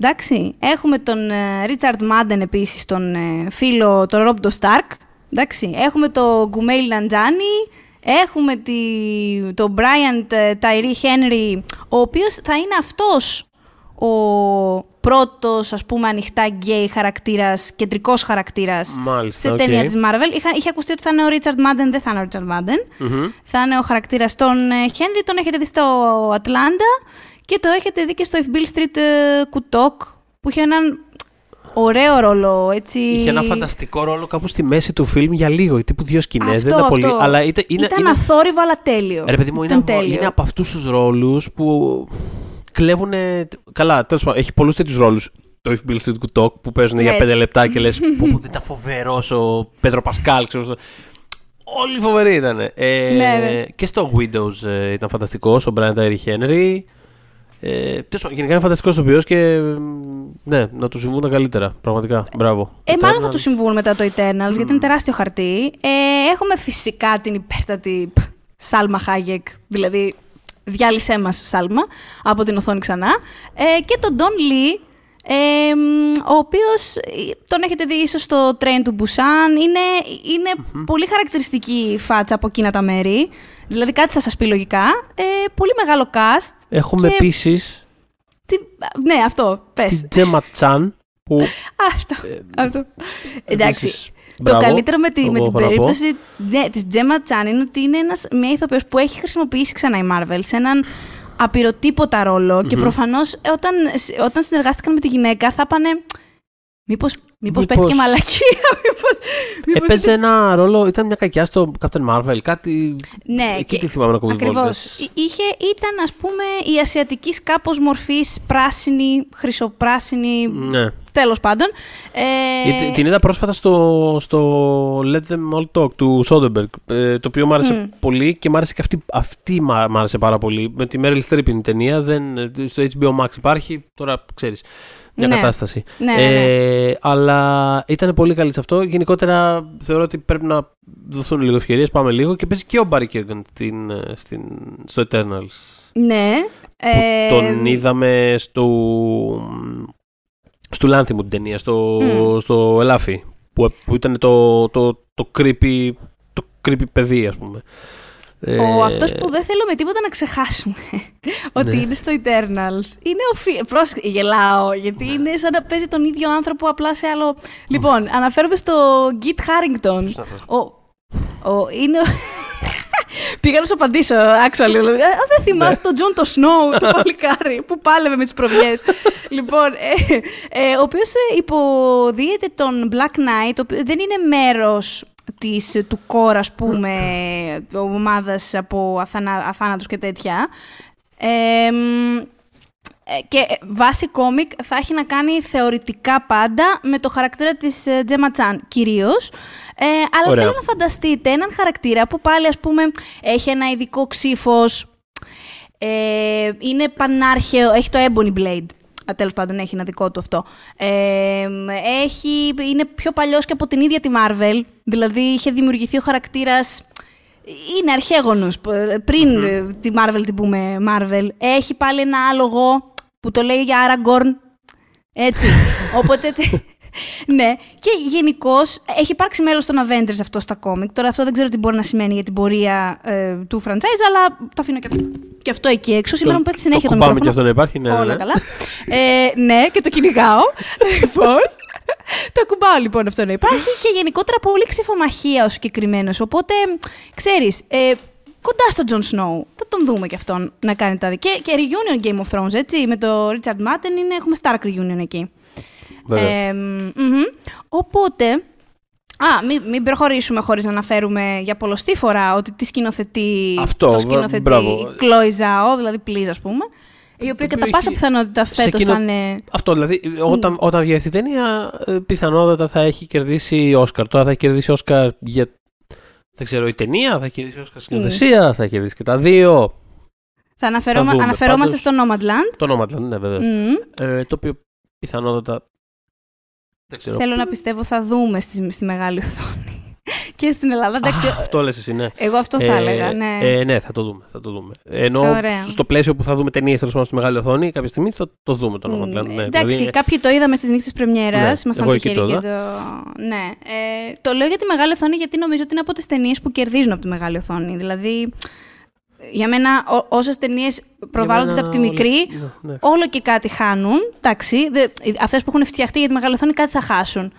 Εντάξει. Έχουμε τον Ρίτσαρντ Μάντεν επίσης, τον ε, φίλο, τον Ρόμπ Στάρκ. Εντάξει. Έχουμε τον Κουμέιλ Νανζιάνι. Έχουμε τη, τον Μπράιαν Τάιρι Χένρι, ο οποίος θα είναι αυτός ο πρώτος, ας πούμε, ανοιχτά γκέι χαρακτήρας, κεντρικός χαρακτήρας Μάλιστα, σε οκ. ταινία της Marvel. Είχα, είχε ακουστεί ότι θα είναι ο Ρίτσαρντ Μάντεν, δεν θα είναι ο Ρίτσαρντ Μάντεν. Μμμ. Θα είναι ο χαρακτήρας των Χένρι, τον έχετε δει στο Ατλάντα και το έχετε δει και στο If Beale Street ε, Could Talk, που είχε έναν ωραίο ρόλο, έτσι... Είχε ένα φανταστικό ρόλο κάπου στη μέση του φιλμ για λίγο, τύπου δύο σκηνές. Αυτό, Δεν ήταν πολύ. αυτό. Αλλά ήταν, είναι, Ήταν είναι, αθόρυβο, αλλά τέλειο. Ρε παιδί μου, είναι, Ήταν από- τέλειο. είναι από αυτούς τους ρόλους που κλέβουν. Καλά, τέλος πάντων, έχει πολλούς τέτοιους ρόλους. Το If Beale Street Could Talk που παίζουν για Έτσι. πέντε λεπτά και λες: Πω, πω, δεν ήταν φοβερός ο Πέδρο Πασκάλ, ξέρω. στο- Όλοι φοβεροί ήταν. Ε, Ναι, ναι. Και στο Widows ε, ήταν φανταστικός, ο Brian Tyree Henry. Ε, τέλος πάντων, γενικά είναι φανταστικός ηθοποιός και ε, ναι, να του συμβούν τα καλύτερα. Πραγματικά. Μπράβο. Ε, μάλλον θα Eternals. τους συμβούν μετά το Eternals, γιατί είναι τεράστιο χαρτί. Ε, έχουμε φυσικά την υπέρτατη π, Σάλμα Χάγεκ, δηλαδή διάλυσέ μας Σάλμα, από την οθόνη ξανά. Ε, και τον Ντόν Λί, ε, μ, ο οποίος ε, τον έχετε δει ίσως στο Train του Busan. Είναι, είναι πολύ χαρακτηριστική η φάτσα από εκείνα τα μέρη. Δηλαδή κάτι θα σας πει λογικά. Ε, πολύ μεγάλο cast. Έχουμε και- επίσης Τι, ναι, αυτό, πες. την Τζέμα Τσάν που. Αυτό. αυτό. Εντάξει. Επίσης, Το μπράβο, καλύτερο με, τη, με εγώ την έχω να πω. περίπτωση ναι, της Gemma Chan είναι ότι είναι ένας, μια ηθοποιός που έχει χρησιμοποιήσει ξανά η Marvel σε έναν απειροτύποτα ρόλο και προφανώς ε, όταν, όταν συνεργάστηκαν με τη γυναίκα θα πάνε μήπως, μήπως, Μήπως- παίχτηκε μαλακία, μήπως, μήπως Έπαιζε ένα ρόλο, ήταν μια κακιά στο Captain Marvel, κάτι. Ναι, Εκεί τη θυμάμαι να κουβεντιάζω. Ακριβώς. Εί- Είχε, ήταν ας πούμε η ασιατικής κάπως μορφής πράσινη, χρυσοπράσινη, Ναι. τέλος πάντων. Ε, Γιατί Την είδα πρόσφατα στο, στο Let Them All Talk του Soderbergh, ε, το οποίο μου άρεσε Μμ. πολύ και μου άρεσε και αυτή, αυτή μ' μ' άρεσε πάρα πολύ. Με τη Meryl Streep είναι η ταινία, δεν, στο HBO Max υπάρχει, τώρα ξέρεις, μια Ναι. κατάσταση. Ναι, ναι, ναι. Ε, αλλά ήταν πολύ καλή σε αυτό. Γενικότερα θεωρώ ότι πρέπει να δοθούν λίγο ευκαιρίες. Πάμε λίγο και παίζει και ο Barry Keoghan στην, ε, στην, στο Eternals. Ναι. Που ε, τον είδαμε στο. στο Λάνθιμου την ταινία, στο, Μμ. στο Ελάφι. Που, που ήταν το, το, το, creepy, το creepy παιδί, ας πούμε. Ε, Ο αυτός που δεν θέλω με τίποτα να ξεχάσουμε ότι Ναι. είναι στο Eternals. Είναι ο Φι... Πρόσεχε, γελάω, γιατί Ναι. είναι σαν να παίζει τον ίδιο άνθρωπο απλά σε άλλο... Λοιπόν, αναφέρομαι στο Kit Harington. Ποιος είναι αυτός; Ο... ο... Είναι ο... Πήγα να σου απαντήσω, actually. δηλαδή. Α, δεν θυμάσαι τον Τζον το Snow, το παλικάρι, που πάλευε με τις προβιές. λοιπόν, ε, ε, ο οποίος ε, υποδύεται τον Black Knight, ο οποίος δεν είναι μέρος της, του κόρα, ας πούμε, ομάδας από αθανα, αθάνατους και τέτοια. Ε, μ, ε, και βάση κόμικ θα έχει να κάνει θεωρητικά πάντα με το χαρακτήρα της ε, Τζέμα Τσάν κυρίως. Ε, αλλά Ωραία. θέλω να φανταστείτε έναν χαρακτήρα που πάλι ας πούμε έχει ένα ειδικό ξύφος, ε, είναι πανάρχαιο, έχει το Ebony Blade. Α, Τέλος πάντων έχει ένα δικό του αυτό. Ε, έχει, είναι πιο παλιός και από την ίδια τη Marvel. Δηλαδή είχε δημιουργηθεί ο χαρακτήρας είναι αρχαίγονος, π- πριν ε, τη Marvel την πούμε Marvel. Έχει πάλι ένα άλογο που το λέει για Aragorn. Έτσι. Οπότε. Τε- ναι. Και γενικώς έχει υπάρξει μέλος των Avengers αυτό στα κόμικ. Τώρα αυτό δεν ξέρω τι μπορεί να σημαίνει για την πορεία ε, του franchise, αλλά το αφήνω και, και αυτό εκεί έξω. Σήμερα μου πέφτει συνέχεια το, το κουμπάμε μικρόφωνο. και αυτό να υπάρχει, ναι. Όλα ναι. καλά. Ε, ναι, και το κυνηγάω. λοιπόν, το κουμπάω λοιπόν αυτό να υπάρχει και γενικότερα πολύ ξιφομαχία ο συγκεκριμένος. Οπότε, ξέρεις, ε, κοντά στον Τζον Σνόου. Θα τον δούμε και αυτόν να κάνει τα δικά. Και, και reunion Game of Thrones, έτσι. Με το Richard Madden είναι, έχουμε Stark reunion εκεί. Βέβαια. Ε, μ, μμμ. Οπότε, Α, μην, μην προχωρήσουμε χωρίς να αναφέρουμε για πολλωστή φορά ότι τη σκηνοθετεί Αυτό, το σκηνοθετεί μπράβο. η Chloe Zhao, δηλαδή Please ας πούμε, η οποία κατά οποίο πάσα έχει- πιθανότητα σε φέτος κοινο- θα είναι... Αυτό δηλαδή, όταν, όταν βγει αυτή η ταινία, ε, πιθανότατα θα έχει κερδίσει Όσκαρ. Τώρα θα έχει κερδίσει Όσκαρ για. Δεν ξέρω, η ταινία, θα έχει κερδίσει Όσκαρ σκηνοθεσία, θα έχει κερδίσει και τα δύο. Θα αναφερόμα... δούμε. αναφερόμαστε Πάντως- στο Nomadland. Το όνομα ναι, βέβαια. Μμμ. Ε, το οποίο πιθανότατα. Δεν ξέρω. Θέλω να πιστεύω θα δούμε στη, στη μεγάλη οθόνη. και στην Ελλάδα, εντάξει, Α, αυτό λες εσύ, ναι. εγώ αυτό θα Ε, έλεγα, ναι. Ε, ναι, θα το δούμε. Θα το δούμε. Ενώ Ωραία. στο πλαίσιο που θα δούμε ταινίες τέλος πάντων στη μεγάλη οθόνη, κάποια στιγμή θα το δούμε το όνομα. Μμ, Ναι, Εντάξει, δηλαδή, κάποιοι το είδαμε στις νύχτες πρεμιέρας, Ναι, ήμασταν εγώ εκεί τυχεροί το και το... Ναι. Ε, το λέω για τη μεγάλη οθόνη γιατί νομίζω ότι είναι από τις ταινίες που κερδίζουν από τη μεγάλη οθόνη. Δηλαδή, για μένα, ό, όσες ταινίες προβάλλονται για από τη μένα μικρή, όλες- ναι, ναι. όλο και κάτι χάνουν. Εντάξει, δε, αυτές που έχουν φτιαχτεί για τη μεγάλη οθόνη κάτι θα χάσουν.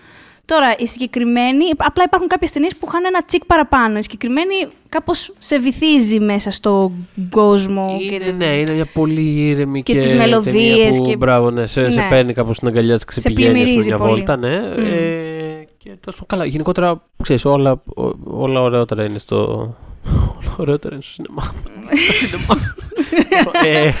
Τώρα, οι συγκεκριμένοι, απλά υπάρχουν κάποιες ταινίες που είχαν ένα τσικ παραπάνω. Η συγκεκριμένη κάπως σε βυθίζει μέσα στον κόσμο. Είναι, και... ναι, είναι μια πολύ ήρεμη και και, τις ταινία μελωδίες που, και- Μπράβο, ναι, σε, σε Ναι. παίρνει κάπως στην αγκαλιά της, ξεπηγαίνει ας πούμε, πλημμυρίζει μια πολύ. βόλτα, ναι. Μμ. Ε, και τέλος πάντων, καλά, γενικότερα, ξέρεις, όλα, ό- όλα ωραιότερα είναι στο... όλα ωραιότερα είναι στο σινεμά. Στο σινεμά. ε,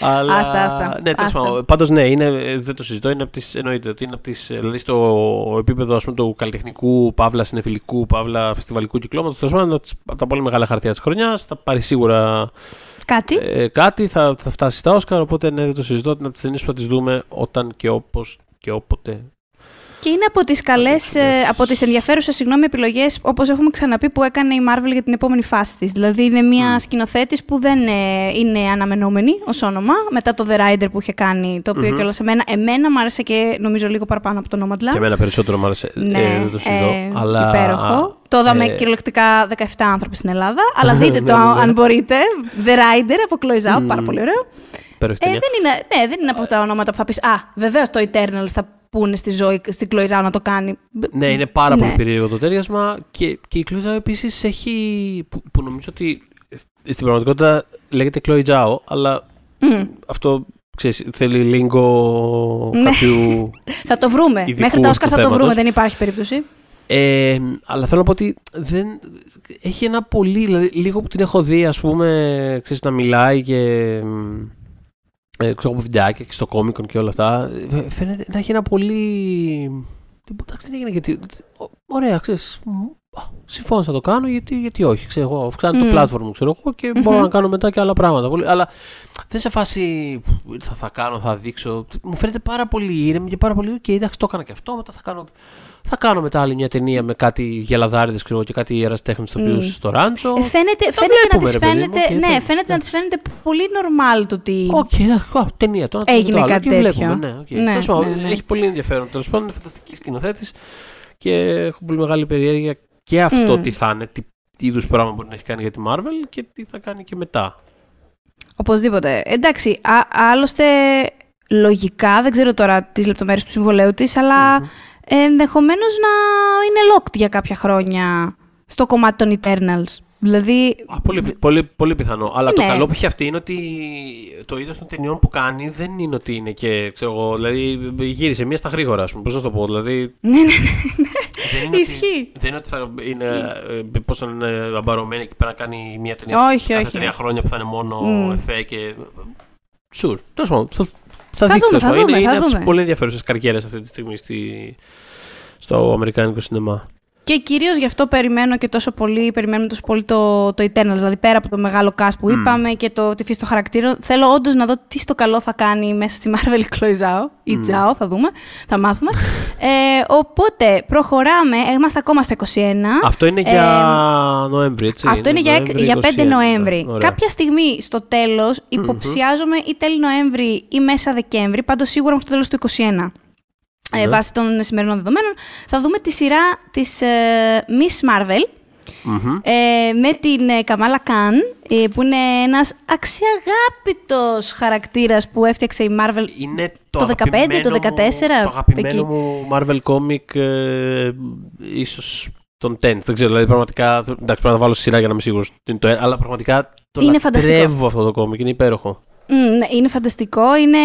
αλλά, Άστα, άστα, Ναι, τέλος άστα. πάντων, πάντως ναι, είναι, ε, δεν το συζητώ, είναι από τις, εννοείται ότι είναι από τις, ε, δηλαδή στο επίπεδο ας πούμε, του καλλιτεχνικού, παύλα συνεφιλικού, παύλα φεστιβαλικού κυκλώματος, τέλος πάντων, από τις- από τα πολύ μεγάλα χαρτιά της χρονιάς, θα πάρει σίγουρα Κάτι. ε, κάτι, θα, θα φτάσει στα Όσκαρ, οπότε ναι, δεν το συζητώ, είναι από τις ταινίες που θα τις δούμε όταν και όπως και όποτε. Και είναι από τις καλές, ε, από τις ενδιαφέρουσες συγγνώμη, επιλογές, όπως έχουμε ξαναπεί, που έκανε η Marvel για την επόμενη φάση της. Δηλαδή είναι μια Μμ. σκηνοθέτης που δεν ε, είναι αναμενόμενη ως όνομα, μετά το The Rider που είχε κάνει, το οποίο Μμμ. κιόλας εμένα, εμένα μου άρεσε και νομίζω λίγο παραπάνω από το Nomadland. Και εμένα περισσότερο μου άρεσε, ε, Ναι, δεν το συζητώ. ε, αλλά, υπέροχο. Το είδαμε ε, κυριολεκτικά 17 άνθρωποι στην Ελλάδα, αλλά δείτε το Ναι, ναι, ναι. αν μπορείτε. The Rider από Chloe Zhao, Μμ. πάρα πολύ ωραίο. υπέροχη Ε, ταινία. δεν είναι, ναι, δεν είναι από τα ονόματα που θα πεις «Α, βεβαίως το Eternals θα πούνε στη ζωή, στην Chloe Zhao να το κάνει». Ναι, είναι πάρα Ναι. πολύ περίεργο το τέριασμα και, και η Chloe Zhao επίσης έχει, που, που νομίζω ότι στην πραγματικότητα λέγεται Chloe Zhao, αλλά Μμ. αυτό ξέρεις, θέλει λίγο Ναι. κάποιου... Θα το βρούμε. ειδικούς Μέχρι τα Όσκαρ του θα το θέματος. βρούμε, δεν υπάρχει περίπτωση. Ε, αλλά θέλω να πω ότι δεν, έχει ένα πολύ, δηλαδή λίγο που την έχω δει ας πούμε, ξέρεις να μιλάει και ε, ξέρω από βιντεάκια και στο κόμικον και όλα αυτά, ε, φαίνεται να έχει ένα πολύ... Εντάξει, δεν έγινε γιατί... ω- Ωραία, ξέρεις, μ, α, συμφώνησα να το κάνω γιατί, γιατί όχι, ξέρω εγώ, αυξάνει Μμ. το platform μου, ξέρω εγώ και μπορώ Μμμ. να κάνω μετά και άλλα πράγματα. Πολύ, αλλά δεν σε φάση θα, θα κάνω, θα δείξω. Μου φαίνεται πάρα πολύ ήρεμη και πάρα πολύ. Και εντάξει, το έκανα και αυτό. Μετά θα κάνω, θα κάνω μετά άλλη μια ταινία με κάτι γελαδάριδες και κάτι ερασιτέχνες ηθοποιούς Μμ. στο Ράντσο. Ε, φαίνεται τα φαίνεται να βλέπουμε, της ρε παιδί μου, φαίνεται, οκ, ναι, εντάξει, φαίνεται να ναι. της φαίνεται πολύ normal το ότι... Οκ, εντάξει, α, ταινία τώρα. το Έγινε άλλο κάτι και τέτοιο. Βλέπουμε, ναι, οκ. Ναι, Τέλος πάντων, ναι, ναι. Έχει πολύ ενδιαφέρον. Τέλος πάντων, είναι φανταστική σκηνοθέτης και έχω πολύ μεγάλη περιέργεια και αυτό Μμ. τι θα είναι, τι, τι είδους πράγμα μπορεί να έχει κάνει για τη Marvel και τι θα κάνει και μετά. Οπωσδήποτε. Εντάξει, α, άλλωστε λογικά, δεν ξέρω τώρα τις λεπτομέρειες του συμβολέου της, αλλά Μμμ. Ενδεχομένως να είναι locked για κάποια χρόνια στο κομμάτι των Eternals. Δηλαδή, Α, πολύ, πολύ, πολύ πιθανό. Αλλά το Ναι. καλό που έχει αυτή είναι ότι το είδος των ταινιών που κάνει δεν είναι ότι είναι και ξέρω εγώ. Δηλαδή γύρισε μία στα γρήγορα, ας πούμε. Πώς να το πω. Δηλαδή. ναι, ναι, δεν είναι ότι, Ισχύει. δεν είναι ότι θα είναι. Ε, Πώς θα είναι αμπαρωμένη και πρέπει να κάνει μία ταινία. όχι, κάθε όχι. τρία όχι. χρόνια που θα είναι μόνο Μμ. εφέ και. Sure. Τέλος πάντων. Θα, θα, Θα δείξει δούμε, τέλος θα πάντων. δούμε, Είναι, θα είναι από τις δούμε. πολύ ενδιαφέρουσες καριέρες αυτή τη στιγμή στη, στο Αμερικάνικο σινεμά. Και κυρίως γι' αυτό περιμένω και τόσο πολύ, περιμένουμε τόσο πολύ το, το Eternals. Δηλαδή πέρα από το μεγάλο cast που είπαμε και το, τη φύση των χαρακτήρων, θέλω όντως να δω τι στο καλό θα κάνει μέσα στη Marvel η Chloe Zhao. Ή Μμ. Zhao, θα δούμε, θα μάθουμε. ε, οπότε προχωράμε, είμαστε ακόμα στα 21. Αυτό είναι για Νοέμβρη, έτσι. Αυτό είναι για, Νοέμβρη, για 5 21. Νοέμβρη. Ωραία. Κάποια στιγμή στο τέλος, υποψιάζομαι ή τέλη Νοέμβρη ή μέσα Δεκέμβρη, πάντως σίγουρα μέχρι το τέλος του 2021. Ε, Ναι. βάσει των σημερινών δεδομένων, θα δούμε τη σειρά της ε, Miss Marvel, Μμμ. ε, με την ε, Καμάλα Καν, ε, που είναι ένας αξιαγάπητος χαρακτήρας που έφτιαξε η Marvel. Είναι το, Το 15, αγαπημένο το μου- 14, Το αγαπημένο εκεί. μου Marvel Comic, ε, ίσως τον 10. Δεν ξέρω, δηλαδή πραγματικά. Εντάξει, πρέπει να βάλω σειρά για να είμαι σίγουρος. Αλλά πραγματικά το Είναι λατρεύω φανταστικό. αυτό το κόμικ. Είναι υπέροχο. Ναι, είναι φανταστικό. Είναι,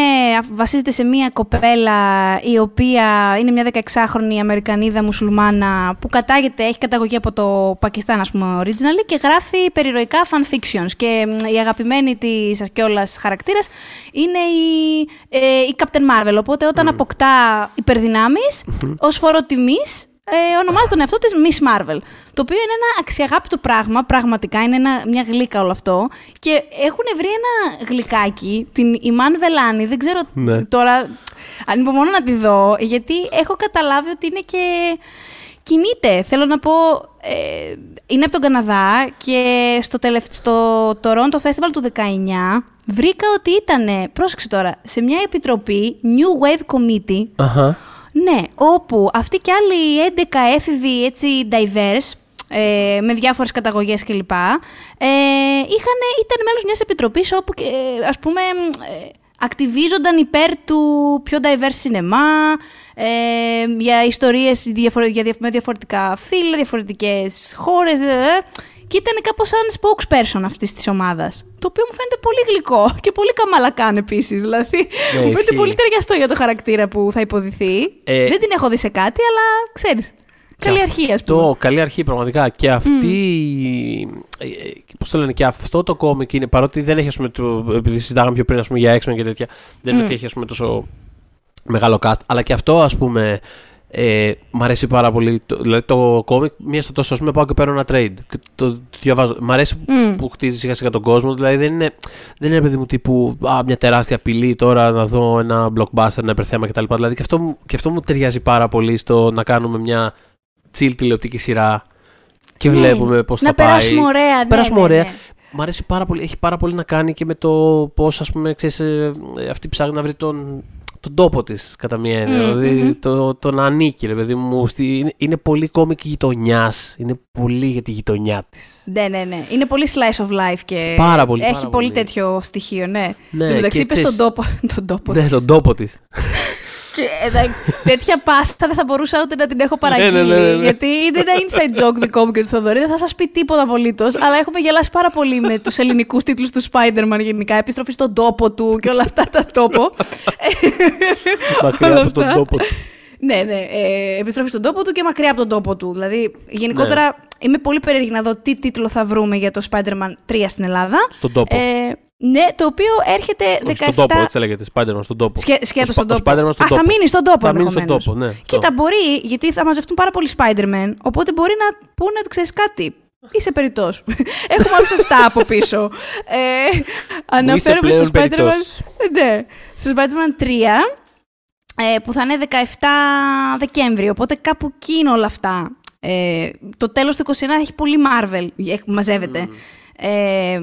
βασίζεται σε μια κοπέλα η οποία είναι μια 16χρονη Αμερικανίδα μουσουλμάνα που κατάγεται, έχει καταγωγή από το Πακιστάν, ας πούμε, originally και γράφει περιρροϊκά fanfictions. Και η αγαπημένη της κιόλας χαρακτήρας είναι η, ε, η Captain Marvel. Οπότε όταν αποκτά υπερδυνάμεις, ως φόρο τιμής, ε, ονομάζει τον εαυτό της Miss Marvel. Το οποίο είναι ένα αξιαγάπητο πράγμα, πραγματικά, είναι ένα, μια γλύκα όλο αυτό. Και έχουν βρει ένα γλυκάκι, την Ιμάν Βελάνη, δεν ξέρω Ναι. τώρα, ανυπομονώ να τη δω, γιατί έχω καταλάβει ότι είναι και... Κινείται, θέλω να πω, ε, είναι από τον Καναδά και στο, τελευ... στο Toronto Festival του 19 βρήκα ότι ήταν, πρόσεξε τώρα, σε μια επιτροπή New Wave Committee, Αχα. Ναι, όπου αυτοί και άλλοι 11 έφηβοι έτσι diverse, ε, με διάφορες καταγωγές κλπ. Ε, είχαν, ήταν μέλος μιας επιτροπής όπου, ε, ας πούμε, ε, ακτιβίζονταν υπέρ του πιο diverse σινεμά, ε, για ιστορίες διαφορο- για, δια- με διαφορετικά φύλλα, διαφορετικές χώρες, δε, δε, δε. Και ήταν κάπως σαν spokesperson αυτής της ομάδας. Το οποίο μου φαίνεται πολύ γλυκό και πολύ καμαλακάν επίσης. Δηλαδή, μου φαίνεται ισχύει. πολύ ταιριαστό για το χαρακτήρα που θα υποδηθεί. Ε, Δεν την έχω δει σε κάτι, αλλά ξέρεις. Καλή αρχή, ας πούμε. Το καλή αρχή, πραγματικά. Και αυτή. Ε, Πώς το λένε, και αυτό το κόμικ είναι παρότι δεν έχει, ας πούμε, το, επειδή συζητάγαμε πιο πριν ας πούμε, για X-Men και τέτοια, δεν είναι Μμ. ότι έχει ας πούμε, τόσο μεγάλο cast. Αλλά και αυτό, ας πούμε, ε, μ' αρέσει πάρα πολύ. Το, δηλαδή το κόμικ, μία στο τόσο, ας πούμε, πάω και παίρνω ένα trade. Και το, το διαβάζω. Μ' αρέσει Μμ. που χτίζει σιγά σιγά τον κόσμο. Δηλαδή δεν είναι, δεν είναι παιδί μου τύπου α, μια τεράστια απειλή τώρα να δω ένα blockbuster, ένα υπερθέμα κτλ. Δηλαδή και αυτό, μου- και αυτό μου ταιριάζει πάρα πολύ στο να κάνουμε μια chill τηλεοπτική σειρά και Ναι. βλέπουμε πώς θα Να πάει. περάσουμε ωραία, ναι, Περάσουμε ναι, ωραία. ναι. Μ' αρέσει πάρα πολύ, έχει πάρα πολύ να κάνει και με το πώς, ας πούμε, ξέρεις, ε, ε, αυτή ψάχνει να βρει τον, τον τόπο της κατά μία έννοια. Μμμ, δηλαδή μμμ. το, το να ανήκει, ρε παιδί μου. Στη, είναι, είναι πολύ κόμικ γειτονιά. Είναι πολύ για τη γειτονιά της. Ναι, ναι, ναι. Είναι πολύ slice of life και Πάρα πολύ, έχει πάρα πολύ, πολύ. τέτοιο στοιχείο, ναι. Ναι, Εν τω μεταξύ και είπες τον ξέρεις- τόπο, τον τόπο Ναι, της. τον τόπο της. Και εντάξει, τέτοια πάστα δεν θα μπορούσα ούτε να την έχω παραγγείλει. Ναι, ναι, ναι, ναι. Γιατί είναι ένα inside joke δικό μου και του Θοδωρή. Δεν θα σας πει τίποτα απολύτως. Αλλά έχουμε γελάσει πάρα πολύ με τους ελληνικούς τίτλους του Spider-Man γενικά. Επιστροφή στον τόπο του και όλα αυτά τα τόπο. Μακριά Όλα από τον αυτά. τόπο του. ναι, ναι. Ε, επιστροφή στον τόπο του και μακριά από τον τόπο του. Δηλαδή, γενικότερα Ναι. είμαι πολύ περίεργη να δω τι τίτλο θα βρούμε για το Spider-Man 3 στην Ελλάδα. Στον τόπο. Ε, ναι, το οποίο έρχεται 17. Όχι, στον τόπο, έτσι λέγεται. Spider-Man στον τόπο. Σκέ, σκέτο Ο στον Sp- ο τόπο. Spider-Man στον Α, τόπο. θα μείνει στον τόπο Θα μείνει στον ενδεχομένως. τόπο, ναι. Κοίτα, μπορεί, γιατί θα μαζευτούν πάρα πολλοί Spider-Man, οπότε μπορεί να πούνε ότι ξέρεις κάτι. Είσαι περιττός. Έχουμε άλλους 7 από πίσω. Ε, αναφέρομαι στο πλέον Spider-Man. περιττός. Ναι, στο Spider-Man 3, ε, που θα είναι 17 Δεκέμβρη, οπότε κάπου εκεί είναι όλα αυτά. Ε, το τέλος του 21 θα έχει πολύ Marvel, ε, μαζεύεται. Ε,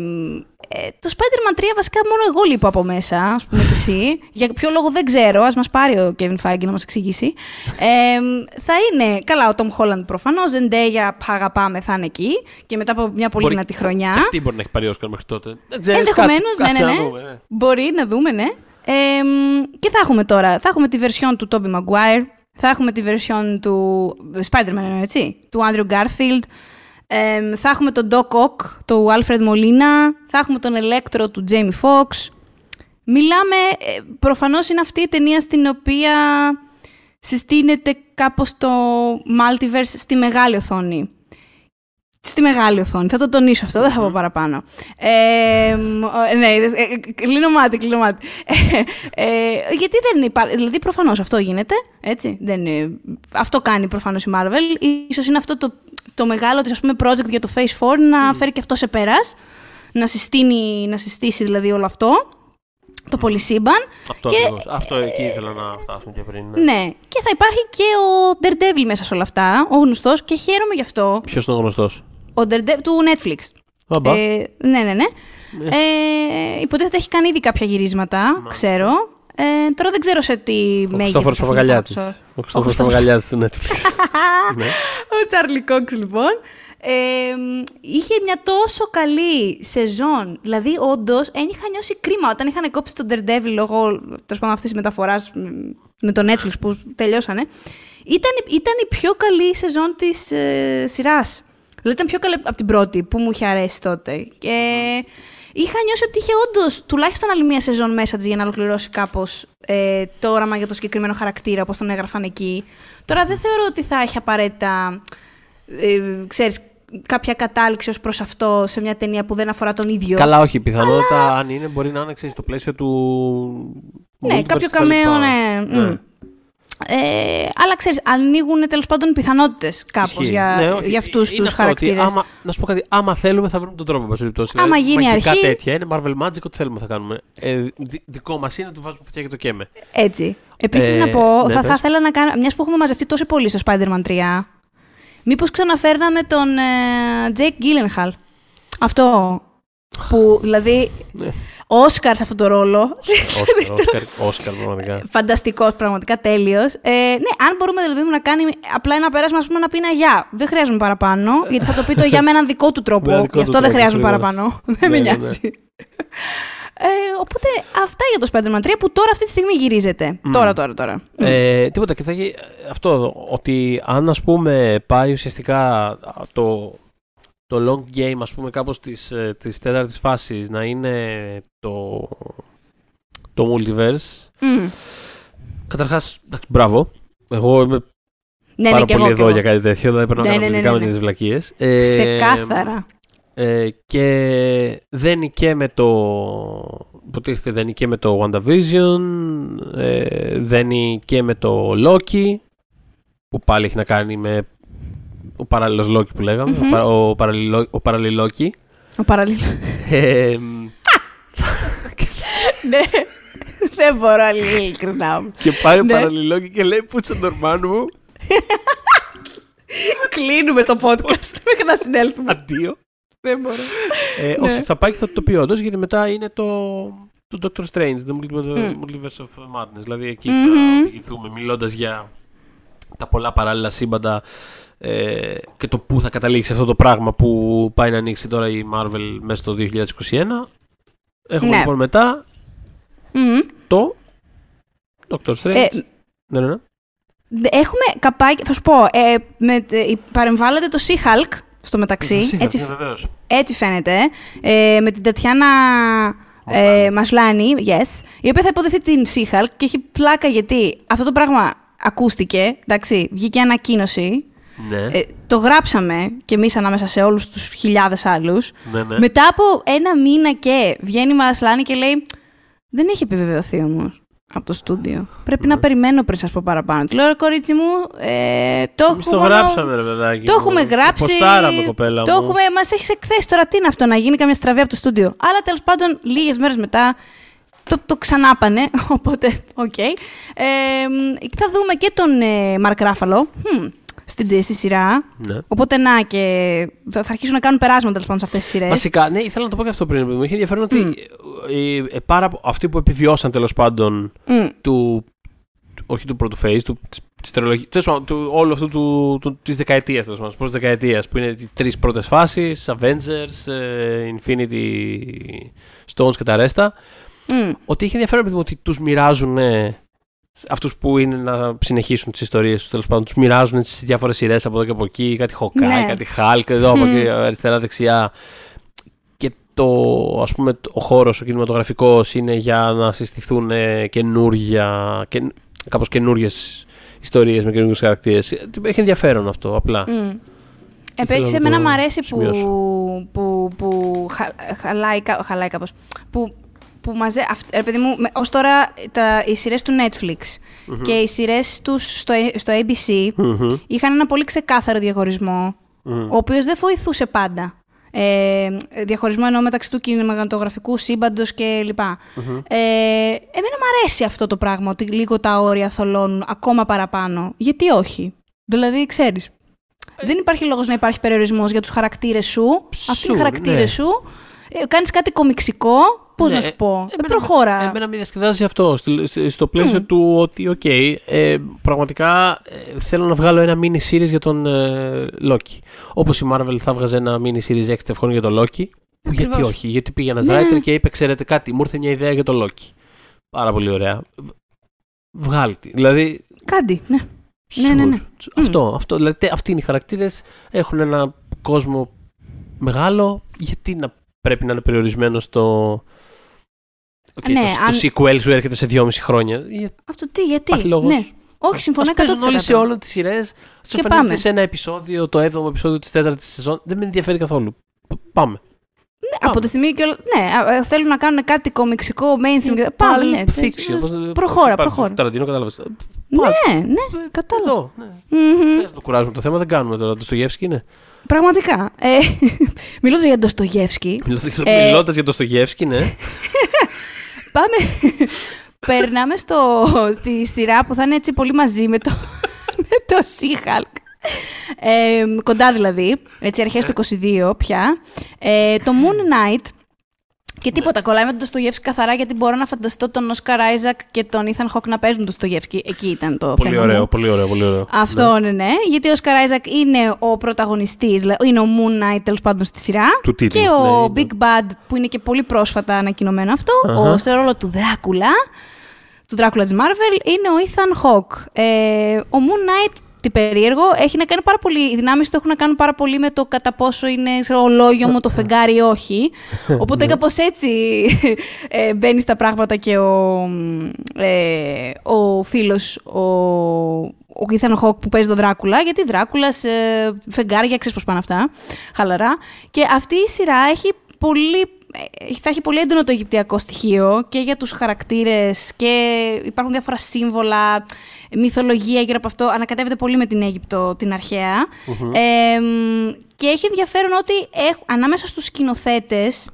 ε, το Spider-Man 3 βασικά μόνο εγώ λείπω από μέσα, ας πούμε και εσύ. Για ποιο λόγο δεν ξέρω, ας μας πάρει ο Kevin Feige να μας εξηγήσει. Ε, θα είναι, καλά, ο Tom Holland προφανώς, Zendaya αγαπάμε, θα είναι εκεί. Και μετά από μια πολύ Μπορεί- δυνατή χρονιά. Και αυτή μπορεί να έχει πάρει Όσκαρ μέχρι τότε. Δεν ξέρεις, Ενδεχομένως, κάτσε- ναι, κάτσε ναι, να ναι. δούμε, ναι. Μπορεί να δούμε, ναι. Ε, μ, και θα έχουμε τώρα, θα έχουμε τη version του Tobey Maguire, θα έχουμε τη version του Spider-Man, εννοώ, έτσι, του Andrew Garfield, ε, θα έχουμε τον Doc Ock, του Alfred Molina, θα έχουμε τον Electro του Jamie Foxx. Μιλάμε, ε, προφανώς είναι αυτή η ταινία στην οποία συστήνεται κάπως το multiverse στη μεγάλη οθόνη. Στη μεγάλη οθόνη. Θα το τονίσω αυτό, δεν θα πω παραπάνω. Ε, μ, ο- ναι, ε, ε, κλείνω μάτι, κλείνω μάτι. Ε, ε, γιατί δεν υπάρχει, δηλαδή προφανώς αυτό γίνεται, έτσι. Δεν, είναι- αυτό κάνει προφανώς η Marvel. Ίσως είναι αυτό το, το μεγάλο της, ας πούμε, project για το Phase 4 να φέρει και αυτό σε πέρας. Να, συστήνει, να συστήσει δηλαδή όλο αυτό. Το πολυσύμπαν. Αυτό, Και- ακριβώς. Αυτό εκεί ήθελα να φτάσουμε και πριν. Ναι. Ναι. Και θα υπάρχει και ο Daredevil μέσα σε όλα αυτά, ο γνωστός, και χαίρομαι γι' αυτό. Ποιος είναι ο γνωστός; Ο Daredevil του Netflix. Μπαμπά. Ε, ναι, ναι, ναι. Ε, υποτίθεται έχει κάνει ήδη κάποια γυρίσματα, ξέρω. Ε, τώρα δεν ξέρω σε τι Ο μέγεθος. Χριστόφορος ας πούμε, Παπαγαλιάτης. θα τους- Ο Χριστόφορος Χριστόφορος. Παπαγαλιάτης του Netflix. Ναι. Ο Τσάρλι Κόξ, λοιπόν. Ε, είχε μια τόσο καλή σεζόν. Δηλαδή, όντως, είχα νιώσει κρίμα όταν είχαν κόψει τον Daredevil λόγω τέλος πάντων αυτής της μεταφοράς με το Netflix που τελειώσανε. Ήταν, ήταν η πιο καλή σεζόν της ε, σειράς. Δηλαδή, ήταν πιο καλή από την πρώτη που μου είχε αρέσει τότε. Και είχα νιώσει ότι είχε όντως τουλάχιστον άλλη μία σεζόν μέσα της για να ολοκληρώσει κάπως ε, το όραμα για το συγκεκριμένο χαρακτήρα, όπως τον έγραφαν εκεί. Τώρα δεν θεωρώ ότι θα έχει απαραίτητα. Ε, ξέρεις, κάποια κατάληξη ως προς αυτό σε μια ταινία που δεν αφορά τον ίδιο. Καλά, όχι. Πιθανότητα, αν είναι, μπορεί να είναι ξέρεις, στο πλαίσιο του. Ναι, multiverse κάποιο και τα λοιπά. καμέο, ναι. Μμ. Ε, αλλά ξέρεις, ανοίγουν τέλος πάντων πιθανότητες κάπως Ισχύει. για, Ναι, όχι, για αυτούς είναι τους αυτό, ότι χαρακτήρες. Άμα, να σου πω κάτι, άμα θέλουμε θα βρούμε τον τρόπο. εν πάση περιπτώσει. Άμα Δηλαδή, γίνει μαγικά αρχή- τέτοια είναι Marvel Magic, ό,τι θέλουμε θα κάνουμε. Ε, δι- δικό μας είναι, του βάζουμε φωτιά και το καίμε. Έτσι. Επίσης, Ε, να πω, ναι, θα, πες. θα ήθελα να κάνω. Μιας που έχουμε μαζευτεί τόσο πολύ στο Spider-Man 3, μήπως ξαναφέρναμε τον ε, Jake Gyllenhaal. Αυτό. Που δηλαδή. Ναι. Όσκαρ σε αυτό το ρόλο. Όσκαρ, Όσκαρ, Όσκαρ, πραγματικά. Φανταστικός, πραγματικά τέλειος. Ε, ναι, αν μπορούμε δηλαδή να κάνει απλά ένα πέρασμα, ας πούμε, να πει ένα γεια. Δεν χρειάζομαι παραπάνω, γιατί θα το πει το γεια με έναν δικό του Με έναν τρόπο. δικό Γι' του αυτό δεν τρόπο, χρειάζομαι ακριβώς. παραπάνω. δεν με Ναι, ναι, ναι. νοιάζει. Ε, οπότε αυτά για το Spider-Man 3 που τώρα αυτή τη στιγμή γυρίζεται. Τώρα, τώρα, τώρα. Ε, τίποτα και θα έχει αυτό ότι αν ας πούμε πάει ουσιαστικά το, το long game ας πούμε κάπως της, ε, της τέταρτης φάσης να είναι το, το multiverse Μμ. καταρχάς εντάξει, μπράβο εγώ είμαι Ναι, πάρα ναι, και πολύ εγώ. και εδώ εγώ. για κάτι τέτοιο δηλαδή περνάω Ναι, ναι, ναι, καταπληκτικά ναι, με ναι. τις βλακίες ε, Ξεκάθαρα. ε, και δένει και με το υποτίθεται δένει και με το WandaVision ε, δένει και με το Loki που πάλι έχει να κάνει με ο παράλληλος Loki που λέγαμε Μμμ. ο, παρα, ο, παραλληλο, ο παραλληλόκη Ο παραλλήλο. ε, ναι. Δεν μπορώ άλλη ειλικρινά. και πάει ο Ναι. παραλληλόκη και λέει πούτσα Νορμάν μου; Κλείνουμε το podcast μέχρι να συνέλθουμε. αντίο Δεν μπορώ. ε, Ναι. όχι θα πάει και θα το πει όντως γιατί μετά είναι το το Doctor Strange, το Multiverse Μμ. Multiverse of Madness. Δηλαδή εκεί Μμμ. θα οδηγηθούμε μιλώντας για τα πολλά παράλληλα σύμπαντα ε, και το πού θα καταλήξει αυτό το πράγμα που πάει να ανοίξει τώρα η Marvel μέσα στο 2021. Έχουμε Ναι. λοιπόν μετά Μμμ. το Doctor Strange. Ε, ναι, ναι, ναι. Δε- Έχουμε καπάκι, θα σου πω, ε, με, ε, παρεμβάλλεται το Sea-Hulk στο μεταξύ, έτσι, Ναι, βεβαίως. έτσι φαίνεται, ε, με την Τατιάνα ε, Μασλάνη, yes, η οποία θα υποδεθεί την Sea-Hulk και έχει πλάκα γιατί αυτό το πράγμα ακούστηκε, εντάξει, βγήκε ανακοίνωση, Ναι, ε, το γράψαμε κι εμείς ανάμεσα σε όλους τους χιλιάδες άλλους, ναι, ναι. μετά από ένα μήνα και βγαίνει η Μασλάνη και λέει δεν έχει επιβεβαιωθεί όμως από το στούντιο. Πρέπει Ναι. να περιμένω πριν σας πω παραπάνω. Τη λέω, ρε κορίτσι μου, ε, το Εμείς το έχουμε... γράψαμε, ρε παιδάκι. Το μου. έχουμε γράψει. Ποστάραμε, κοπέλα Το μου. έχουμε, μας έχεις εκθέσει τώρα τι είναι αυτό, να γίνει καμιά στραβή από το στούντιο. Αλλά τέλος πάντων, λίγες μέρες μετά το, το ξανάπανε, οπότε, οκ. Ε, μ, θα δούμε και τον ε, Μαρκ Ράφαλο hm, στην, στη σειρά. Ναι. Οπότε να και θα, θα αρχίσουν να κάνουν περάσματα τέλος πάντων σε αυτές τις σειρές. Βασικά, ναι, ήθελα να το πω και αυτό πριν. Μου είχε ενδιαφέρον ότι ε, ε, πάρα, πο- αυτοί που επιβιώσαν τέλος πάντων Μμ. του. Όχι του πρώτου phase, του, της, της τριλογίας- τέλος πάντων, του, όλου αυτού του, του, της δεκαετίας, τέλος πάντων, της πρώτης δεκαετίας, που είναι οι τρεις πρώτες φάσεις, Avengers, ε, Infinity Stones και τα ρέστα, Μμ. ότι είχε ενδιαφέρον επειδή ότι τους μοιράζουν ε, αυτούς που είναι να συνεχίσουν τις ιστορίες τους, τέλος πάντων, τους μοιράζουν στις διάφορες σειρές από εδώ και από εκεί, κάτι Hawkeye, Ναι. κάτι Hulk, εδώ από Μμ. εκεί, αριστερά, δεξιά. Και το, ας πούμε, ο χώρος, ο κινηματογραφικός είναι για να συστηθούν ε, καινούργια, και, κάπως καινούργιες ιστορίες με καινούργιους χαρακτήρες. Ε, Έχει ενδιαφέρον αυτό, απλά. Mm. Επίσης, να εμένα το μου αρέσει που, σημειώσω. που, που χα- χαλάει, κα- χαλάει κάπως. Που, που μαζε... αυ- ρε παιδί μου, με- ως τώρα τα, οι σειρές του Netflix και οι σειρές τους στο, στο ABC Μμμ. είχαν ένα πολύ ξεκάθαρο διαχωρισμό, Μμμ. ο οποίος δεν βοηθούσε πάντα. Ε, διαχωρισμό εννοώ μεταξύ του κινηματογραφικού σύμπαντος και λοιπά. Ε, εμένα μου αρέσει αυτό το πράγμα, ότι λίγο τα όρια θολώνουν ακόμα παραπάνω. Γιατί όχι; Δηλαδή, ξέρεις, δεν υπάρχει λόγος να υπάρχει περιορισμός για τους χαρακτήρες σου. Αυτοί είναι οι Sure, χαρακτήρες ναι. σου. Ε, κάνεις κάτι κομιξικό, πώς Ναι, να σου πω; Ε, εμένα προχώρα. με- Εμένα με διασκεδάζει αυτό. στη- στη- Στο πλαίσιο του ότι, οκ, ε, πραγματικά ε, θέλω να βγάλω ένα mini series για τον ε, Loki. Όπως η Marvel θα βγάζει ένα mini series 6 ευχών για τον Loki. Που γιατί Ακριβώς. όχι, γιατί πήγε ένας Ναι. writer και είπε: Ξέρετε κάτι, μου ήρθε μια ιδέα για τον Loki. Πάρα πολύ ωραία. Βγάλει τη. Δηλαδή. Κάντι, ναι. Ναι, ναι, ναι. sure. Αυτό, αυτό. Δηλαδή, τε- αυτοί είναι οι χαρακτήρες. Έχουν ένα κόσμο μεγάλο. Γιατί να πρέπει να είναι περιορισμένο στο. Okay, Ναι, το, αν- το sequel σου έρχεται σε 2,5 χρόνια. Ε, Αυτό τι, γιατί; Υπάρχει λόγος. Ναι. Όχι, συμφωνώ Ας παίζουν 100%. όλοι σε όλες τις σειρές. Σου Και εμφανίζεται πάμε. σε ένα επεισόδιο, το 7ο επεισόδιο της 4η σεζόν. Δεν με ενδιαφέρει καθόλου. Π- Πάμε. Ναι, από τη στιγμή και όλα. Ναι, α, ε, θέλουν να κάνουν κάτι κομιξικό, mainstream. και- Πάμε, ναι. Pulp fiction. Ε, πώς- Προχώρα, υπάρχει προχώρα. Ταραντίνο, κατάλαβες. Ναι, ναι, κατάλαβα. Εδώ. ναι. Μμμ. Δεν θα το κουράζουμε το θέμα, δεν κάνουμε τώρα. Το Στογεύσκι είναι. Πραγματικά. Ε, μιλώντας για Ντοστογεύσκη, Ε, Μιλώντας για το Στογεύσκι, ναι. πάμε. Περνάμε στο, στη σειρά που θα είναι έτσι πολύ μαζί με το, με το She-Hulk. Ε, κοντά δηλαδή, έτσι αρχές του 22 πια. Ε, το Moon Knight και τίποτα, κολλάει με τον Ντοστογιέφσκι καθαρά γιατί μπορώ να φανταστώ τον Όσκαρ Άιζακ και τον Ήθαν Χοκ να παίζουν τον Ντοστογιέφσκι. Εκεί ήταν το Πολύ θέμα ωραίο, μου. πολύ ωραίο, πολύ ωραίο. Αυτό ναι. ναι, γιατί ο Όσκαρ Άιζακ είναι ο πρωταγωνιστής, δηλαδή είναι ο Moon Knight τέλος πάντων στη σειρά. Του τίτλου, Και ναι, ο είναι. Big Bad που είναι και πολύ πρόσφατα ανακοινωμένο αυτό, Αχα. ο, στο ρόλο του Δράκουλα, του Δράκουλα της Marvel, είναι ο Ethan Hawke. Ε, ο Moon Knight, τι περίεργο, έχει να κάνει πάρα πολύ, οι δυνάμεις του έχουν να κάνουν πάρα πολύ με το κατά πόσο είναι ξέρω, ολόγιομο το φεγγάρι ή όχι. Οπότε κάπως έτσι ε, μπαίνει στα πράγματα και ο, ε, ο φίλος, ο, ο Ethan Hawke που παίζει τον Δράκουλα, γιατί Δράκουλας, ε, φεγγάρια, ξέρεις πώς πάνε αυτά, χαλαρά. Και αυτή η σειρά έχει πολύ, ε, θα έχει πολύ έντονο το αιγυπτιακό στοιχείο και για τους χαρακτήρες και υπάρχουν διάφορα σύμβολα, μυθολογία γύρω από αυτό. Ανακατεύεται πολύ με την Αίγυπτο την αρχαία. Ε, μ, και έχει ενδιαφέρον ότι έχ- ανάμεσα στους σκηνοθέτες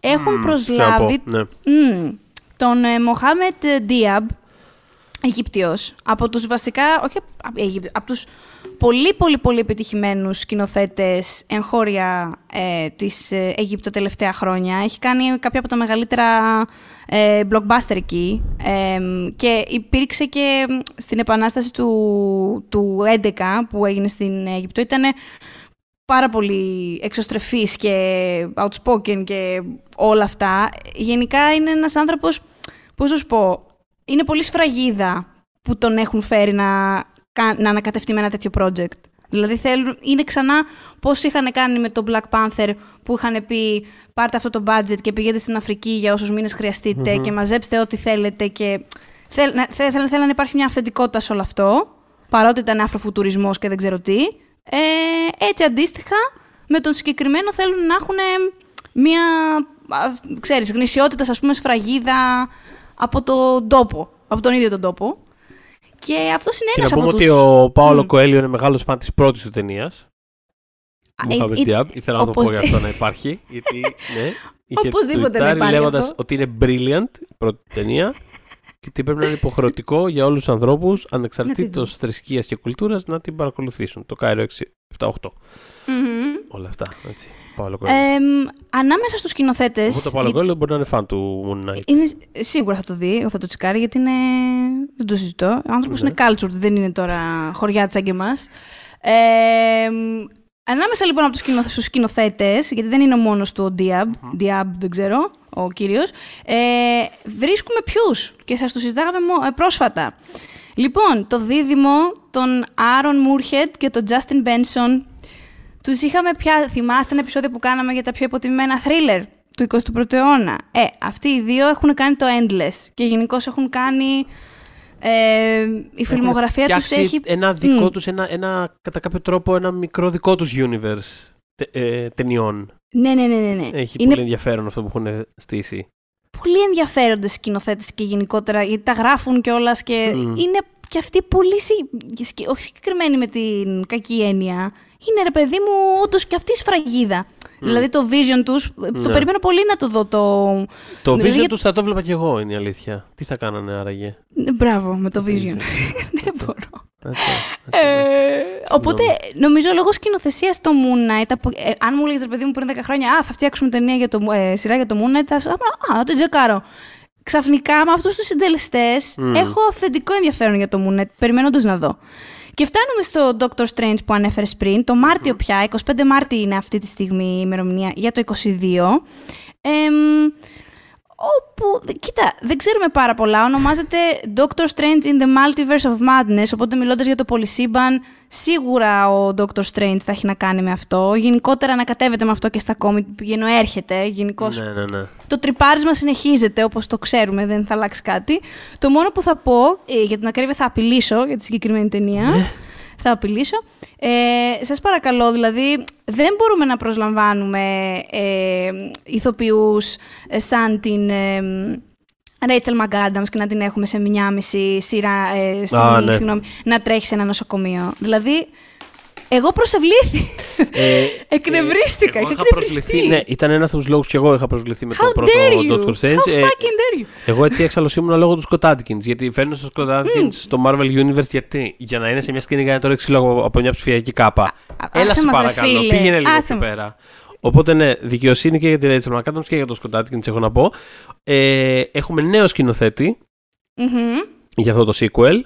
έχουν προσλάβει Ναι. Μμμ. τον ε, Μοχάμετ Ντίαμπ, Αιγυπτιός, από τους βασικά, όχι από, Αιγυπτιο- από τους πολύ πολύ πολύ επιτυχημένους σκηνοθέτες εγχώρια ε, της ε, Αιγύπτου τα τελευταία χρόνια. Έχει κάνει κάποια από τα μεγαλύτερα ε, blockbuster εκεί ε, και υπήρξε και μ, στην επανάσταση του, του 11 που έγινε στην Αίγυπτο. Ήταν πάρα πολύ εξωστρεφής και outspoken και όλα αυτά. Γενικά είναι ένας άνθρωπος, πώς να σου πω, είναι πολύ σφραγίδα που τον έχουν φέρει να, κα- να ανακατευτεί με ένα τέτοιο project. Δηλαδή θέλουν, είναι ξανά πώς είχαν κάνει με το Black Panther που είχαν πει πάρτε αυτό το budget και πηγαίνετε στην Αφρική για όσους μήνες χρειαστείτε και μαζέψτε ό,τι θέλετε και θέλ, να, θέλ, θέλ- θέλουν να υπάρχει μια αυθεντικότητα σε όλο αυτό παρότι ήταν αφροφουτουρισμός και δεν ξέρω τι. Ε, έτσι αντίστοιχα με τον συγκεκριμένο θέλουν να έχουν μια, α, ξέρεις, γνησιότητας, ας πούμε, σφραγίδα από τον τόπο, από τον ίδιο τον τόπο. Και αυτός είναι Και ένας να πούμε από ότι τους... ο Πάολο Μμ. Κοέλιο είναι μεγάλος φαν της πρώτης του ταινίας. Α, Μου ε, είχα ε, Ήθελα να το πω όπως- για αυτό να υπάρχει. Γιατί, ναι, είχε Οπωσδήποτε να τουιτάρει υπάρχει λέγοντας αυτό. ότι είναι brilliant η πρώτη ταινία και ότι πρέπει να είναι υποχρεωτικό για όλους τους ανθρώπους, ανεξαρτήτως δουν. θρησκείας και κουλτούρας, να την παρακολουθήσουν. Το Κάιρο 6, 7-8. Μμμ. Όλα αυτά. Έτσι. Πάολο Κοέλιο. Εμ, ανάμεσα στους σκηνοθέτες... Οπότε ο Πάολο Κοέλιο μπορεί να είναι φαν του Moon Knight. Είναι, σίγουρα θα το δει, θα το τσικάρει, γιατί είναι. Δεν το συζητώ. Ο άνθρωπος Ναι. είναι cultured, δεν είναι τώρα χωριά της σαν και εμά. Ε, μ, ανάμεσα λοιπόν από τους στους σκηνοθέτες, γιατί δεν είναι ο μόνος του ο Diab, Diab δεν ξέρω, ο κύριος, ε, βρίσκουμε ποιους; Και σας του συζητάγαμε μο- ε, πρόσφατα. Λοιπόν, το δίδυμο των Άρον Μούρχετ και τον Justin Benson τους είχαμε πια. Θυμάστε ένα επεισόδιο που κάναμε για τα πιο υποτιμημένα thriller του 21ου αιώνα. Ε, αυτοί οι δύο έχουν κάνει το Endless και γενικώ έχουν κάνει. Ε, η φιλμογραφία τους φτιάξει έχει. Ένα δικό Μμ. τους, ένα, ένα, κατά κάποιο τρόπο, ένα μικρό δικό τους universe τε- ε, ταινιών. Ναι, ναι, ναι, ναι. ναι. Έχει Είναι πολύ ενδιαφέρον αυτό που έχουν στήσει. πολύ ενδιαφέροντες σκηνοθέτες και γενικότερα γιατί τα γράφουν κιόλας και Μμ. είναι και αυτοί πολύ. συ- σκη- Όχι συγκεκριμένοι με την κακή έννοια. Είναι ρε παιδί μου, όντως και αυτή η σφραγίδα. Δηλαδή το vision τους, το Ναι. περιμένω πολύ να το δω το... Το Δηλαδή, vision για- τους θα το βλέπα κι εγώ, είναι η αλήθεια. Τι θα κάνανε άραγε; Ναι, Μπράβο με το Το vision. vision. Δεν Έτσι. μπορώ. Έτσι, έτσι, ναι. Ε, οπότε νομίζω λόγω σκηνοθεσίας το Moon Knight, από, ε, αν μου έλεγες ρε παιδί μου πριν 10 χρόνια, Α, θα φτιάξουμε ταινία για το, ε, σειρά για το Moon Knight, θα σου Α, να το τζεκάρω. Ξαφνικά με αυτούς τους συντελεστές Μμ. έχω αυθεντικό ενδιαφέρον για το Moon Knight, περιμένοντας να δω. Και φτάνουμε στο Doctor Strange που ανέφερες πριν, το Μάρτιο πια, 25 Μάρτιο είναι αυτή τη στιγμή η ημερομηνία για το 22. Εμ, όπου, κοίτα, δεν ξέρουμε πάρα πολλά. Ονομάζεται Doctor Strange in the Multiverse of Madness, οπότε μιλώντας για το πολυσύμπαν, σίγουρα ο Doctor Strange θα έχει να κάνει με αυτό. Γενικότερα ανακατεύεται με αυτό και στα κόμικ που πηγαίνω έρχεται. Γενικώς Ναι, ναι, ναι. το τρυπάρισμα συνεχίζεται, όπως το ξέρουμε, δεν θα αλλάξει κάτι. Το μόνο που θα πω, ε, για την ακρίβεια θα απειλήσω για τη συγκεκριμένη ταινία, θα απειλήσω. Ε, σας παρακαλώ, δηλαδή, δεν μπορούμε να προσλαμβάνουμε ε, ηθοποιούς ε, σαν την... Ε, Rachel McAdams και να την έχουμε σε μια μισή σειρά, ε, στιγμή, ναι. συγγνώμη, να τρέχει σε ένα νοσοκομείο. Δηλαδή, εγώ προσευλήθη. Ε, Εκνευρίστηκα, εγώ είχα προσβληθεί. εκνευριστεί. Ναι, ήταν ένας από τους λόγους και εγώ είχα προσβληθεί με How τον πρώτο dare you! Doctor Strange. How Ε, fucking dare you! εγώ έτσι έξαλλο ήμουν λόγω του Scott Adkins. Γιατί φέρνω στο Scott Adkins στο Marvel Universe γιατί για να είναι σε μια σκηνή για να το ρίξει λόγω από μια ψηφιακή κάπα. Α, Έλα άσε σε μας, ρε παρακαλώ, φίλε. πήγαινε λίγο Άσε εκεί με. πέρα. Οπότε ναι, δικαιοσύνη και για τη Rachel McAdams και για τον Scott Adkins έχω να πω. Ε, έχουμε νέο σκηνοθέτη Μμμ. για αυτό το sequel.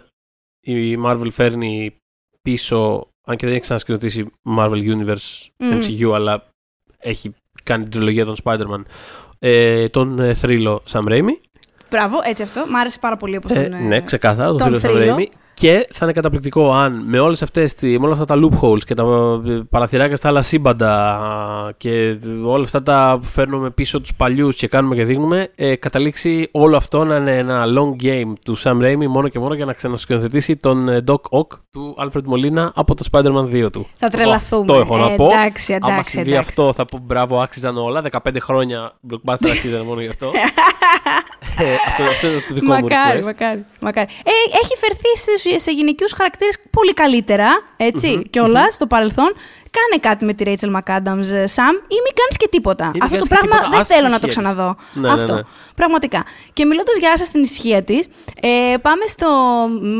Η Marvel φέρνει πίσω, αν και δεν έχει ξανασκηνοθετήσει Marvel Universe Μμμ. MCU, αλλά έχει κάνει την τριλογία των Spider-Man, ε, τον ε, θρύλο Sam Raimi. Μπράβο, έτσι αυτό. Μ' άρεσε πάρα πολύ όπως Ε, τον... ε, ναι, ξεκάθαρα, τον, τον θρύλο Sam θρύλο. Raimi. Και θα είναι καταπληκτικό αν με, όλες αυτές, τη- με όλα αυτά τα loopholes και τα ε, παραθυράκια στα άλλα σύμπαντα και όλα αυτά τα που φέρνουμε πίσω τους παλιούς και κάνουμε και δείχνουμε, ε, καταλήξει όλο αυτό να είναι ένα long game του Sam Raimi μόνο και μόνο για να ξανασκηνοθετήσει τον ε, Doc Ock του Alfred Molina από το Spider-Man 2 του. Θα τρελαθούμε. Αυτό έχω να Ε, πω. εντάξει, εντάξει, Άμα συμβεί εντάξει. αυτό θα πω μπράβο, άξιζαν όλα. 15 χρόνια blockbuster άξιζαν μόνο γι' αυτό. ε, αυτό, αυτό είναι το δικό μου Μακάρι, request. μακάρι, μακάρι. Ε, έχει φερθεί σε, σε γυναικείους χαρακτήρες πολύ καλύτερα, έτσι, κιόλας στο παρελθόν. Κάνε κάτι με τη Rachel McAdams, ε, Sam, ή μην κάνεις και τίποτα. μην Αυτό το κάνεις και πράγμα τίποτα, δεν άσε θέλω την να το ησυχία της. ξαναδώ. Ναι, ναι, Αυτό. ναι. Πραγματικά. Και μιλώντας για άσα στην ησυχία της, ε, πάμε στο.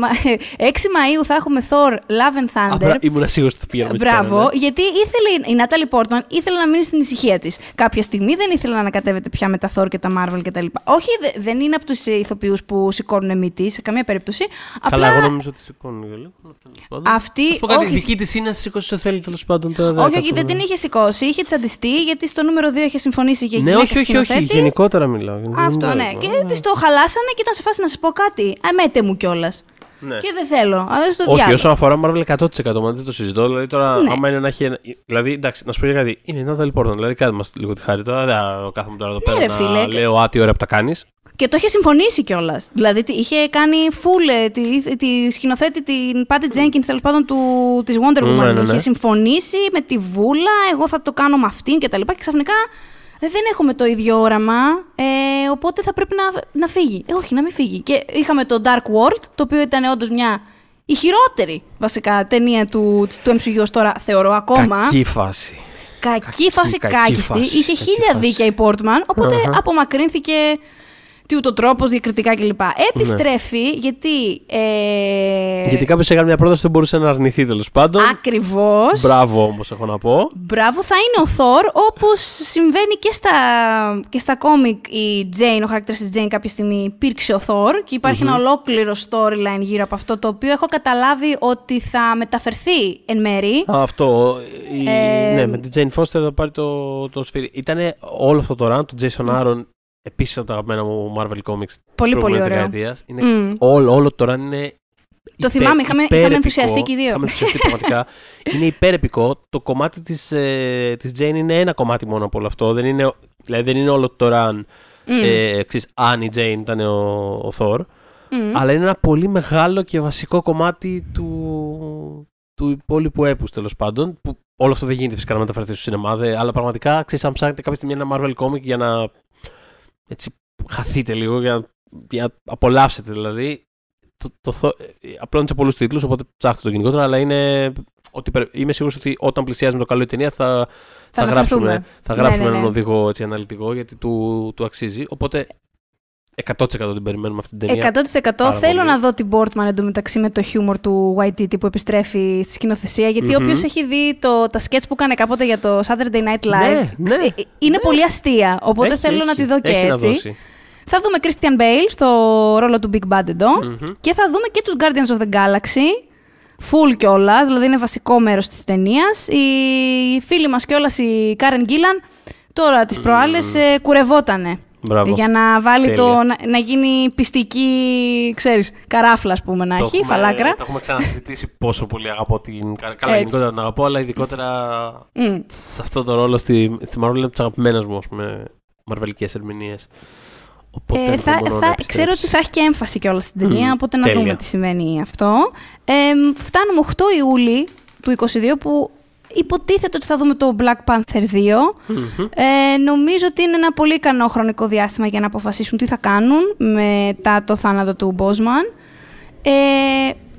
μα- 6 Μαου θα έχουμε Thor Love and Thunder. Απλά ήμουν σίγουρος ότι το πήγαμε. εκεί πέρα, Μπράβο, ναι. γιατί ήθελε η Νάταλι Πόρτμαν ήθελε να μείνει στην ησυχία της. Κάποια στιγμή δεν ήθελε να ανακατεύεται πια με τα Thor και τα Marvel κτλ. Όχι, δε- δεν είναι από τους ηθοποιούς που σηκώνουν μύτη σε καμία περίπτωση. Καλά, Απλά εγώ νομίζω ότι σηκώνει λίγο. τέλος πάντων. αυτή. Θα σου πω κάτι, η όχι, δική της είναι να σηκώσει όσο θέλει τέλος πάντων. Τώρα δεν όχι, θα όχι, το- δεν την είχε σηκώσει. Είχε τσαντιστεί γιατί στο νούμερο 2 είχε συμφωνήσει για Ναι, γυναίκα όχι, όχι, όχι. σκηνοθέτη. Γενικότερα μιλάω. γενικότερα Αυτό, ναι. μιλάω. Και της το χαλάσανε και ήταν σε φάση να σας πω κάτι. Αμέτε μου κιόλας. Ναι. Και δεν θέλω. Αλλά στο Όχι, διάλογο. όσον αφορά Marvel 100% μα δεν το συζητώ. Δηλαδή τώρα, Ναι. άμα είναι να έχει. Ένα... Δηλαδή, εντάξει, να σου πω για κάτι. Είναι η Natalie Portman. Δηλαδή, κάτι μας λίγο τη χάρη. Τώρα δεν θα κάθομαι τώρα εδώ Ναι, πέρα ρε, φίλε. να λέω άτι ωραία που τα κάνεις. Και το είχε συμφωνήσει κιόλας. Δηλαδή τι- είχε κάνει full ε, τη, τη σκηνοθέτη την Patty Jenkins τέλος πάντων του, της Wonder Woman. Ναι, ναι, ναι. Είχε συμφωνήσει με τη Βούλα, εγώ θα το κάνω με αυτήν κτλ. Και, και ξαφνικά ε, δεν έχουμε το ίδιο όραμα, ε, οπότε θα πρέπει να, να φύγει. Ε, όχι, να μην φύγει. Και είχαμε το Dark World, το οποίο ήταν όντως μια. Η χειρότερη βασικά ταινία του, του MCU ως τώρα, θεωρώ ακόμα. Κακή φάση. Κακή, Κακή, φάση, κακή κάκιστη. φάση, Είχε κακή χίλια φάση. δίκαια η Πόρτμαν, οπότε Αχα. απομακρύνθηκε τι ούτω τρόπος, διακριτικά κλπ. Επιστρέφει γιατί. Ε, Γιατί κάποιος έκανε μια πρόταση που δεν μπορούσε να αρνηθεί τέλος πάντων. Ακριβώς. Μπράβο όμως, έχω να πω. Μπράβο, θα είναι ο Θόρ, όπως συμβαίνει και στα, και στα κόμικ η Jane, ο χαρακτήρας της Jane κάποια στιγμή υπήρξε ο Θόρ και υπαρχει ένα ολόκληρο storyline γύρω από αυτό το οποίο έχω καταλάβει ότι θα μεταφερθεί εν μέρη. Α, αυτό. Η... Ε, ναι, με την Jane Foster θα πάρει το, το σφύρι. Ήταν όλο αυτό το run του Jason Aaron. Επίσης από τα αγαπημένα μου Marvel Comics. της Πολύ, πολύ προηγούμενης ωραίο. δεκαετίας. Είναι Μμ. όλο, όλο το run είναι. Το θυμάμαι, είχαμε- είχαμε ενθουσιαστεί και οι δύο. Είχαμε ενθουσιαστεί πραγματικά. είναι υπέρεπικό. Το κομμάτι της, ε, της Jane είναι ένα κομμάτι μόνο από όλο αυτό. Δεν είναι, δηλαδή δεν είναι όλο το run. Μμ. Ε, εξής, αν η Jane ήταν ο, ο Thor. Μμ. Αλλά είναι ένα πολύ μεγάλο και βασικό κομμάτι του, του υπόλοιπου έπους τέλος πάντων. Που όλο αυτό δεν γίνεται φυσικά να μεταφερθεί στο σινεμά. Δε, αλλά πραγματικά ξέρεις, αν ψάχνετε κάποια στιγμή ένα Marvel comic για να έτσι, χαθείτε λίγο, για, για να απολαύσετε δηλαδή. Το, το, το, απλώνει σε πολλούς τίτλους, οπότε ψάχτε το γενικότερα. Αλλά είναι. Ότι, πρέ- είμαι σίγουρος ότι όταν πλησιάζει με το καλό η ταινία θα, θα, αναφερθούμε. γράψουμε, θα Ναι, γράψουμε ναι, ναι. έναν οδηγό έτσι, αναλυτικό γιατί του, του αξίζει. Οπότε 100% την περιμένουμε αυτή την ταινία. 100% Πάρα θέλω πολύ. να δω την Portman εντωμεταξύ με το χιούμορ του YTT που επιστρέφει στη σκηνοθεσία. Γιατί Μμμ. όποιος έχει δει το, τα σκέτς που έκανε κάποτε για το Saturday Night Live, Ναι, ναι, ξε- είναι ναι. πολύ αστεία. Οπότε Έχει, θέλω να έχει. τη δω και Έχει να έτσι. δώσει. Θα δούμε Christian Bale στο ρόλο του Big Bad εδώ. Μμμ. Και θα δούμε και τους Guardians of the Galaxy. Full κιόλας, δηλαδή είναι βασικό μέρος της ταινίας. Η φίλη μας κιόλας η Karen Gillan, τώρα τις προάλλες ε, κουρευότανε Μπράβο. Για να βάλει Τέλεια. το. Να, να γίνει πιστική, ξέρεις, καράφλα, ας πούμε, να Το έχει, έχουμε- φαλάκρα. Το έχουμε ξανασυζητήσει πόσο πολύ αγαπώ την. κα- Καλά, Έτσι. γενικότερα την αγαπώ, αλλά ειδικότερα Μμ. σε αυτό το ρόλο στη, στη Marvel είναι από τις αγαπημένες μου, ας πούμε, μαρβελικές ερμηνείες. Οπότε Ε, δεν θα, μπορώ να θα, επιστρέψει. ξέρω ότι θα έχει και έμφαση κιόλας στην ταινία, Μμμ, οπότε να τέλεια. δούμε τι σημαίνει αυτό. Ε, φτάνουμε 8 Ιούλη του 22 που υποτίθεται ότι θα δούμε το Black Panther 2. Μμμ. Ε, νομίζω ότι είναι ένα πολύ ικανό χρονικό διάστημα για να αποφασίσουν τι θα κάνουν μετά το θάνατο του Μπόσμαν. Ε,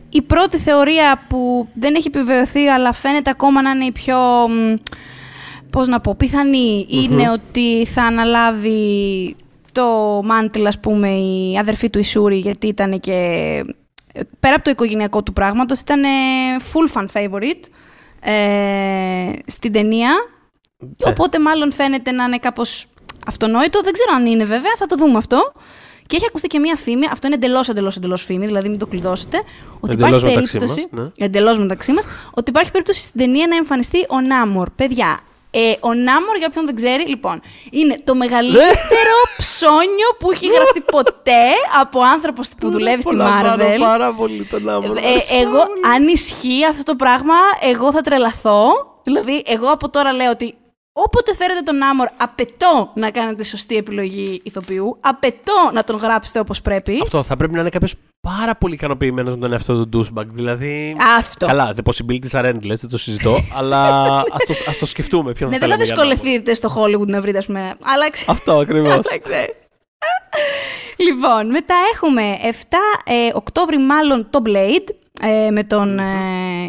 η πρώτη θεωρία που δεν έχει επιβεβαιωθεί αλλά φαίνεται ακόμα να είναι η πιο, μ, πώς να πω, πιθανή είναι ότι θα αναλάβει το μάντιλ, ας πούμε, η αδερφή του Ισούρη γιατί ήταν και ε, πέρα από το οικογενειακό του πράγματος ήταν ε, full fan favorite ε, στην ταινία Ε, Οπότε μάλλον φαίνεται να είναι κάπως αυτονόητο. Δεν ξέρω αν είναι βέβαια, θα το δούμε αυτό. Και έχει ακουστεί και μία φήμη, αυτό είναι εντελώς εντελώς εντελώς φήμη, δηλαδή μην το κλειδώσετε. Ότι Εντελώς υπάρχει μεταξύ περίπτωση. μας, ναι. Εντελώς μεταξύ μας, ότι υπάρχει περίπτωση στην ταινία να εμφανιστεί ο Νάμορ. Παιδιά, ε, ο Νάμορ, για όποιον δεν ξέρει, λοιπόν, είναι το μεγαλύτερο ψώνιο που έχει γραφτεί ποτέ από άνθρωπος που δουλεύει στη Marvel. Πάρα πολύ τον άμμο. Ε, εγώ, αν ισχύει αυτό το πράγμα, εγώ θα τρελαθώ. Δηλαδή, εγώ από τώρα λέω ότι όποτε φέρετε τον Άμορ, απαιτώ να κάνετε σωστή επιλογή ηθοποιού. Απαιτώ να τον γράψετε όπως πρέπει. Αυτό θα πρέπει να είναι κάποιος πάρα πολύ ικανοποιημένος με τον εαυτό του douchebag. Δηλαδή. Αυτό. Καλά, the possibilities are endless, δεν το συζητώ, αλλά ας το, ας το σκεφτούμε. Ποιον Ναι, δεν θα θέλαμε για να- δυσκολευτείτε στο Hollywood να βρείτε, ας πούμε. Άλλαξε. Αυτό ακριβώς. Άλλαξε. λοιπόν, μετά έχουμε 7 ε, Οκτώβρη μάλλον το Blade ε, με τον ε,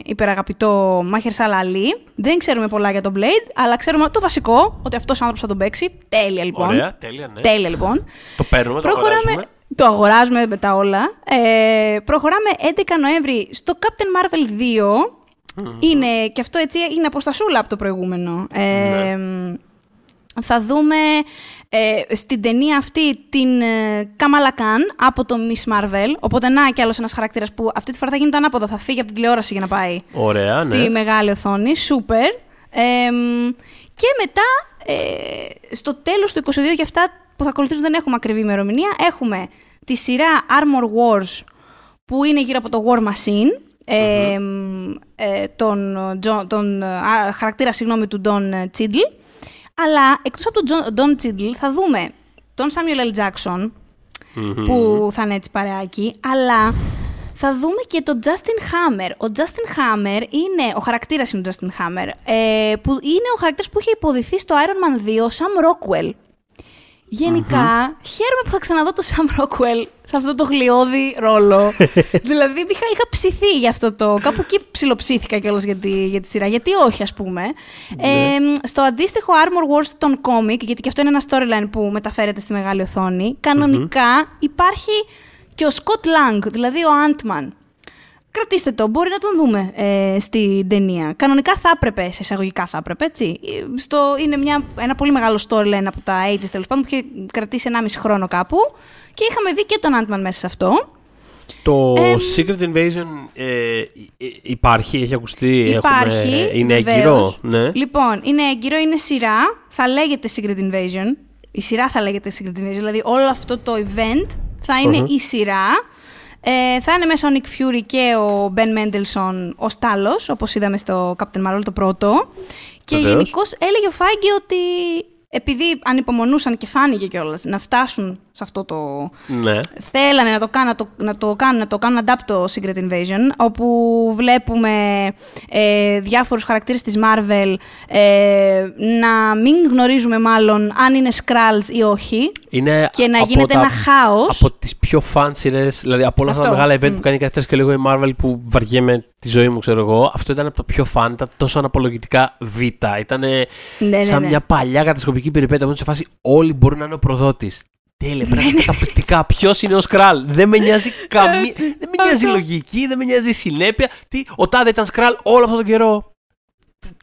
υπεραγαπητό Μάχερ Σαλαλή. Δεν ξέρουμε πολλά για τον Blade, αλλά ξέρουμε το βασικό, ότι αυτός ο άνθρωπος θα τον παίξει. Τέλεια λοιπόν. Ωραία, τέλεια, ναι. Τέλεια λοιπόν. Το παίρνουμε, το αγοράζουμε. Το αγοράζουμε με τα όλα. Ε, προχωράμε 11 Νοέμβρη στο Captain Marvel 2. Είναι, και αυτό έτσι είναι αποστασούλα από το προηγούμενο. Ε, Ναι. Θα δούμε ε, στην ταινία αυτή την ε, Kamala Khan από το Miss Marvel. Οπότε να και άλλος ένας χαρακτήρας που αυτή τη φορά θα γίνει το ανάποδο. Θα φύγει από την τηλεόραση για να πάει Ωραία, στη ναι. μεγάλη οθόνη. Σούπερ. Εμ, και μετά, ε, στο τέλος του 22 και αυτά που θα ακολουθήσουν δεν έχουμε ακριβή ημερομηνία, έχουμε τη σειρά Armor Wars που είναι γύρω από το War Machine, ε, ε, τον, Τζο- τον ε, α, χαρακτήρα συγγνώμη, του Don Cheadle. Αλλά εκτός από τον Don Cheadle θα δούμε τον Samuel L. Jackson, που θα είναι έτσι παρεάκι, αλλά θα δούμε και τον Justin Hammer. Ο Justin Hammer είναι, ο χαρακτήρας είναι ο Justin Hammer, ε, που είναι ο χαρακτήρας που είχε υποδηθεί στο Iron Man 2, Sam Rockwell. Γενικα χαίρομαι που θα ξαναδώ τον Sam Rockwell σε αυτό το γλιώδη ρόλο. δηλαδή, είχα, είχα ψηθεί για αυτό το. Κάπου εκεί ψιλοψήθηκα κιόλας για, τη, για τη σειρά. Γιατί όχι, ας πούμε. Ε, στο αντίστοιχο Armor Wars των κόμικ, γιατί και αυτό είναι ένα storyline που μεταφέρεται στη μεγάλη οθόνη, κανονικά υπάρχει και ο Scott Lang, δηλαδή ο Ant-Man. Κρατήστε το, μπορεί να τον δούμε ε, στην ταινία. Κανονικά θα έπρεπε, σε εισαγωγικά θα έπρεπε, έτσι. Ε, Στο, είναι μια, ένα πολύ μεγάλο storyline από τα 80s τέλος πάντων που είχε κρατήσει 1,5 χρόνο κάπου και είχαμε δει και τον Ant-Man μέσα σε αυτό. Το Εμ, Secret Invasion ε, ε, υπάρχει, έχει ακουστεί, Υπάρχει. έχουμε, είναι βεβαίως. έγκυρο, ναι. Λοιπόν, είναι έγκυρο, είναι σειρά. Θα λέγεται Secret Invasion. Η σειρά θα λέγεται Secret Invasion. Δηλαδή, όλο αυτό το event θα ειναι Μμμ. η σειρά. Ε, θα είναι μέσα ο Nick Fury και ο Ben Mendelssohn ο Στάλος, όπως είδαμε στο Captain Marvel το πρώτο. Και Βεβαίως. γενικώς έλεγε ο Φάγκη ότι επειδή ανυπομονούσαν και φάνηκε κιόλας να φτάσουν σε αυτό το, ναι. θέλανε να το, κάνουν, να, το, να το κάνουν, να το κάνουν adapt το Secret Invasion, όπου βλέπουμε ε, διάφορους χαρακτήρες της Marvel ε, να μην γνωρίζουμε μάλλον αν είναι Skrulls ή όχι Είναι και να από γίνεται τα- ένα χάος. Από τις πιο fun σειρές, δηλαδή από όλα αυτά τα Αυτό. μεγάλα event Μμ. που κάνει κάθε φορά και λίγο η Marvel που βαριέμαι τη ζωή μου, ξέρω εγώ. Αυτό ήταν από τα πιο fun, ήταν τόσο αναπολογητικά β. Ήταν Ναι, ναι, σαν ναι. μια παλιά κατασκοπική περιπέτεια. Μόνο σε φάση όλοι μπορούν να είναι ο προδότης. Τέλεια, Ναι, πρέπει να είναι καταπληκτικά. Ποιος είναι ο Σκράλ; Δεν με νοιάζει καμία. Έτσι, δεν με νοιάζει η αυτό. λογική, δεν με νοιάζει η συνέπεια. Τι, ο Τάδε ήταν Σκράλ όλο αυτόν τον καιρό.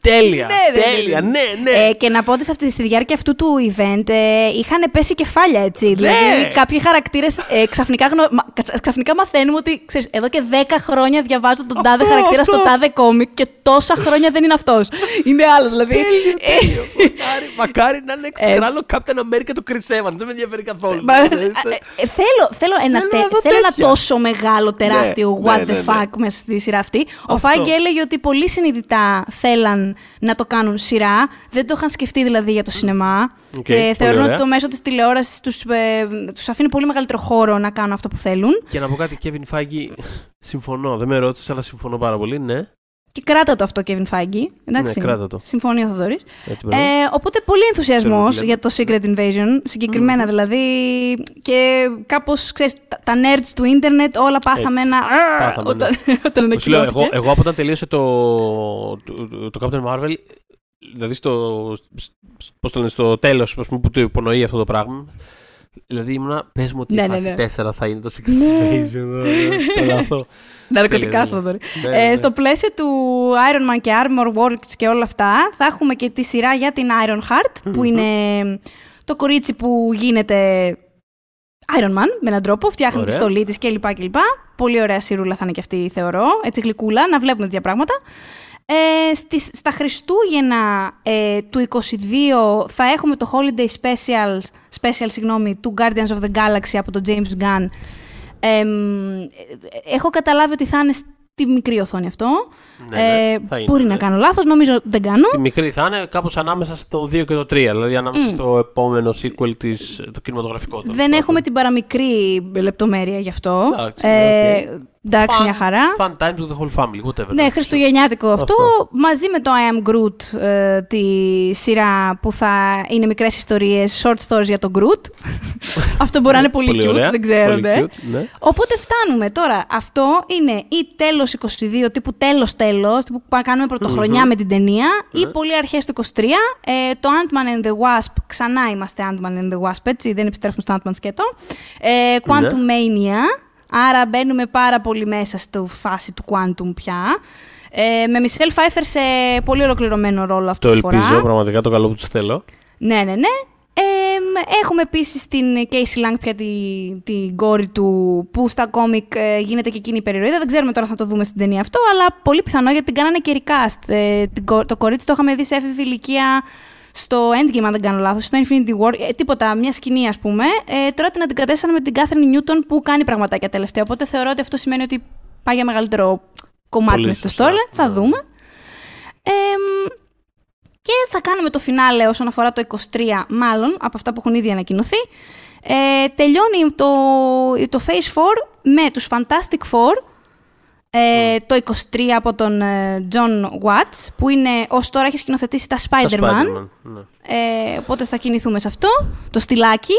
Τέλεια! Ναι, ναι, ναι, τέλεια! ναι. Ναι, ναι. Ε, και να πω ότι σε αυτή, στη διάρκεια αυτού του event ε, είχαν πέσει κεφάλια Ναι. έτσι. Δηλαδή, κάποιοι χαρακτήρες ε, ξαφνικά, γνω... μα- κατσα- ξαφνικά μαθαίνουμε ότι ξέρεις, εδώ και 10 χρόνια διαβάζω τον τάδε Αυτό, χαρακτήρα στο αυτό. τάδε κόμικ και τόσα χρόνια δεν είναι αυτός. είναι άλλος δηλαδή. Τέλειο, τέλειο. Μακάρι, μακάρι να είναι Έτσι. Skrull ο Captain America του Chris Evans. Δεν με ενδιαφέρει καθόλου. Μα, Ε, ε, ε, θέλω, θέλω, ένα, Θέλω τε- να δω θέλω ένα τέτοια. τόσο μεγάλο, τεράστιο Ναι, what ναι, the ναι, ναι. fuck μέσα στη σειρά αυτή. Ο Αυτό. Φάιγκι έλεγε ότι πολύ συνειδητά θέλαν να το κάνουν σειρά. Δεν το είχαν σκεφτεί δηλαδή για το σινεμά. Οκ, και πολύ θεωρούν ωραία. ότι το μέσο της τηλεόρασης τους, ε, τους αφήνει πολύ μεγαλύτερο χώρο να κάνουν αυτό που θέλουν. Και να πω κάτι, Kevin Feige, συμφωνώ. Δεν με ρώτησες, αλλά συμφωνώ πάρα πολύ. Ναι, Και κράτα το αυτό, Kevin Feige. Εντάξει. Ναι, κράτα το. Συμφωνεί ο Θοδωρής. έτσι μπράβο. Ε, οπότε πολύ ενθουσιασμός Ξέρω τι για το Secret Invasion, συγκεκριμένα δηλαδή. Και κάπως, ξέρεις, τα, τα nerds του ίντερνετ όλα πάθαμε Έτσι. ένα... Πάθαμε, όταν, όταν Μου σου λέω, εγώ, ανακοινώθηκε. εγώ από όταν τελείωσε το, το, το Captain Marvel, δηλαδή στο, πώς το λένε, στο τέλος ας πούμε, που το υπονοεί αυτό το πράγμα, δηλαδή ήμουνα, πες μου ότι Ναι, η ναι, φάση ναι. 4 θα είναι το Secret Invasion, ε, τρελαθώ. Ναρκωτικά, Τέλεια, Θοδωρή. ναι, ναι, Ε, ναι. στο πλαίσιο του Iron Man και Armor Works και όλα αυτά, θα έχουμε και τη σειρά για την Iron Heart, που είναι το κορίτσι που γίνεται Iron Man με έναν τρόπο, φτιάχνει τη Ωραία. στολή της κλπ. κλπ. Πολύ ωραία σειρούλα θα είναι και αυτή, θεωρώ. Έτσι γλυκούλα, να βλέπουμε τέτοια πράγματα. Ε, στις, στα Χριστούγεννα ε, του 22 θα έχουμε το Holiday Special, special συγγνώμη, του Guardians of the Galaxy από τον James Gunn. Εμ, ε, έχω καταλάβει ότι θα είναι στη μικρή οθόνη αυτό. Ναι, ναι, ε, θα είναι, μπορεί ναι. να κάνω λάθος, νομίζω δεν κάνω. Τη μικρή θα είναι κάπως ανάμεσα στο 2 και το 3, δηλαδή ανάμεσα στο επόμενο sequel της, το κινηματογραφικό. τέλος Δεν πάντων. έχουμε την παραμικρή λεπτομέρεια γι' αυτό. Εντάξει, ε, οκ. εντάξει, Fun- μια χαρά. Fun times with the whole family, whatever. Ναι, χριστουγεννιάτικο αυτό, Αυτό. μαζί με το I am Groot, ε, τη σειρά που θα είναι μικρές ιστορίες, short stories για τον Groot. αυτό μπορεί να είναι πολύ, cute, ωραία, δεν ξέρω, πολύ ναι. cute, ναι. Οπότε φτάνουμε τώρα. Αυτό είναι ή τέλος 22, τύπου τέλος τέλος, τύπου που κάνουμε πρωτοχρονιά με την ταινία, ή Ναι. πολύ αρχές του 23. Ε, το Ant-Man and the Wasp, ξανά είμαστε Ant-Man and the Wasp, έτσι, δεν επιστρέφουμε στο Ant-Man σκέτο. Ε, Quantum Ναι. Mania, άρα μπαίνουμε πάρα πολύ μέσα στο φάση του Quantum πια. Ε, με Michelle Pfeiffer σε πολύ ολοκληρωμένο ρόλο αυτή Το τη φορά. ελπίζω, πραγματικά το καλό που του θέλω. Ναι, ναι, ναι. Ε, έχουμε επίσης την Casey Lang πια την την κόρη του που στα κόμικ ε, γίνεται και εκείνη η περιρροίδα. Δεν ξέρουμε τώρα αν θα το δούμε στην ταινία αυτό, αλλά πολύ πιθανό γιατί την κάνανε και recast. Ε, την κο- το κορίτσι το είχαμε δει σε έφηβη ηλικία στο Endgame, αν δεν κάνω λάθος, στο Infinity War. Ε, τίποτα, μια σκηνή ας πούμε. Ε, τώρα την αντικατέστησαν με την Catherine Newton που κάνει πραγματάκια τελευταία. Οπότε θεωρώ ότι αυτό σημαίνει ότι πάει για μεγαλύτερο κομμάτι Πολύ μες στο σωστά. story. Θα Ναι. δούμε. Εμ, και θα κάνουμε το φινάλε όσον αφορά το 23, μάλλον, από αυτά που έχουν ήδη ανακοινωθεί. Ε, τελειώνει το, το Phase 4 με τους Fantastic Four, ε, το 23 από τον ε, John Watts, που είναι ως τώρα έχει σκηνοθετήσει τα Τα Spider-Man. Spider-Man, ναι. Ε, οπότε θα κινηθούμε σε αυτό, το στυλάκι.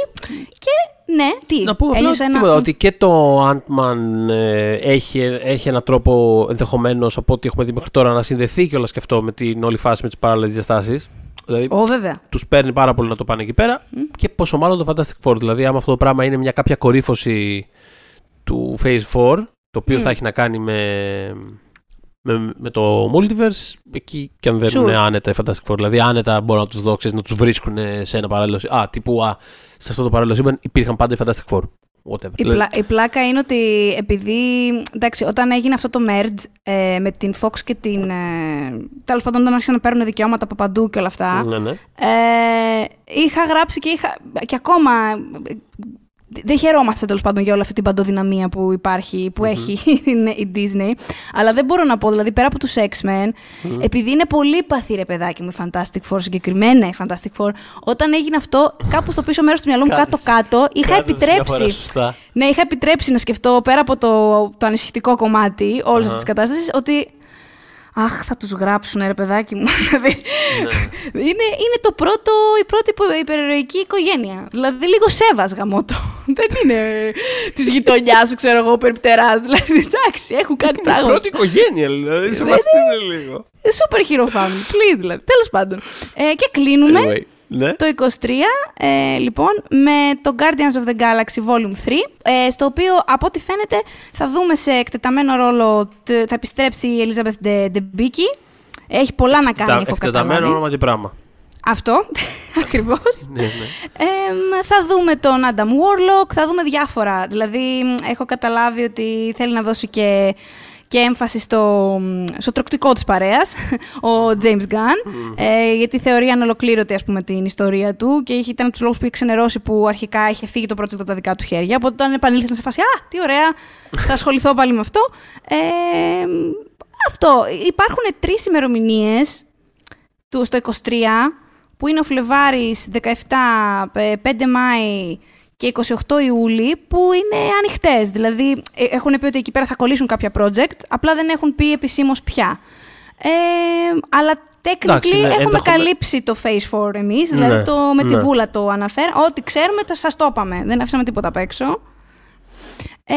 Και ναι, τι, Να πούμε απλά έλειωσα ένα- τίποτα, ότι και το Ant-Man ε, έχει, έχει έναν τρόπο ενδεχομένως από ό,τι έχουμε δει μέχρι τώρα να συνδεθεί και όλα και αυτό με την όλη φάση με τις παράλληλες διαστάσεις. Δηλαδή, Ω, βέβαια. τους παίρνει πάρα πολύ να το πάνε εκεί πέρα. Και πόσο μάλλον το Fantastic Four. Δηλαδή, άμα αυτό το πράγμα είναι μια κάποια κορύφωση του Phase 4, το οποίο Μμ. θα έχει να κάνει με, με, με το Multiverse, εκεί και αν δεν Sure. είναι άνετα οι Fantastic Four. Δηλαδή, άνετα μπορούν να τους δώσει, να τους βρίσκουν σε ένα παράλληλο. σύ- Α, τύπου, α, σε αυτό το παράλληλο σύμπαν υπήρχαν πάντα οι Fantastic Four. Whatever. Η, Δηλαδή, πλα- η πλάκα είναι ότι επειδή. Εντάξει, όταν έγινε αυτό το merge ε, με την Fox και την. Ε, Τέλος πάντων, όταν άρχισαν να παίρνουν δικαιώματα από παντού και όλα αυτά. Ναι, ναι. Ε, είχα γράψει και είχα. και ακόμα. Ε, Δεν χαιρόμαστε τέλος πάντων για όλη αυτή την παντοδυναμία που υπάρχει, που έχει η Disney. Αλλά δεν μπορώ να πω, δηλαδή πέρα από τους X-Men, επειδή είναι πολύ παθή ρε παιδάκι μου η Fantastic Four, συγκεκριμένα η Fantastic Four, όταν έγινε αυτό, κάπου στο πίσω μέρος του μυαλού μου Κάτι- κάτω-κάτω, είχα Κάτι διαφορά, επιτρέψει. Σωστά. Ναι, είχα επιτρέψει να σκεφτώ πέρα από το, το ανησυχητικό κομμάτι όλης αυτής της κατάστασης ότι. Αχ, θα τους γράψουν, ρε παιδάκι μου. Δηλαδή, Ναι. είναι, είναι το πρώτο, η πρώτη υπο- υπερηρωική οικογένεια. Δηλαδή, λίγο σέβας γαμότο. Δεν είναι της γειτονιάς σου, ξέρω εγώ, περιπτεράς. Δηλαδή, εντάξει, έχουν κάνει Η πράγματα. πρώτη οικογένεια, δηλαδή. Σεβαστείτε λίγο. Super hero family, please, δηλαδή. Τέλος πάντων. Ε, και κλείνουμε. Anyway, ναι. Το 23, ε, λοιπόν, με το Guardians of the Galaxy Volume 3, ε, στο οποίο, από ό,τι φαίνεται, θα δούμε σε εκτεταμένο ρόλο, τ- θα επιστρέψει η Elizabeth De- Debicki, Έχει πολλά να κάνει, έχω Εκτεταμένο καταλάβει. όνομα και πράγμα. Αυτό, ακριβώς. ναι, ναι. Εμ, θα δούμε τον Adam Warlock, θα δούμε διάφορα. Δηλαδή, μ, έχω καταλάβει ότι θέλει να δώσει και, και έμφαση στο, μ, στο τροκτικό της παρέας, ο James Gunn, ε, γιατί θεωρεί ανολοκλήρωτη, ας πούμε, την ιστορία του και είχε- ήταν από τους λόγους που είχε ξενερώσει που αρχικά είχε φύγει το project από τα δικά του χέρια, οπότε όταν επανήλθε σε φάση «Α, τι ωραία, θα ασχοληθώ πάλι με αυτό». Ε, μ, αυτό. Υπάρχουν τρεις ημερομηνίες του στο 23, που είναι ο Φλεβάρης 17, ε, 5 Μάη και 28 Ιούλη, που είναι ανοιχτές. Δηλαδή, ε, έχουν πει ότι εκεί πέρα θα κολλήσουν κάποια project, απλά δεν έχουν πει επισήμως ποια. Ε, αλλά technically Εντάξει, ναι, έχουμε ενδεχομε- καλύψει το Phase 4 εμείς, δηλαδή Ναι, το, με τη ναι. βούλα το αναφέρω. Ό,τι ξέρουμε, το σας το είπαμε. Δεν αφήσαμε τίποτα απ' έξω. Ε,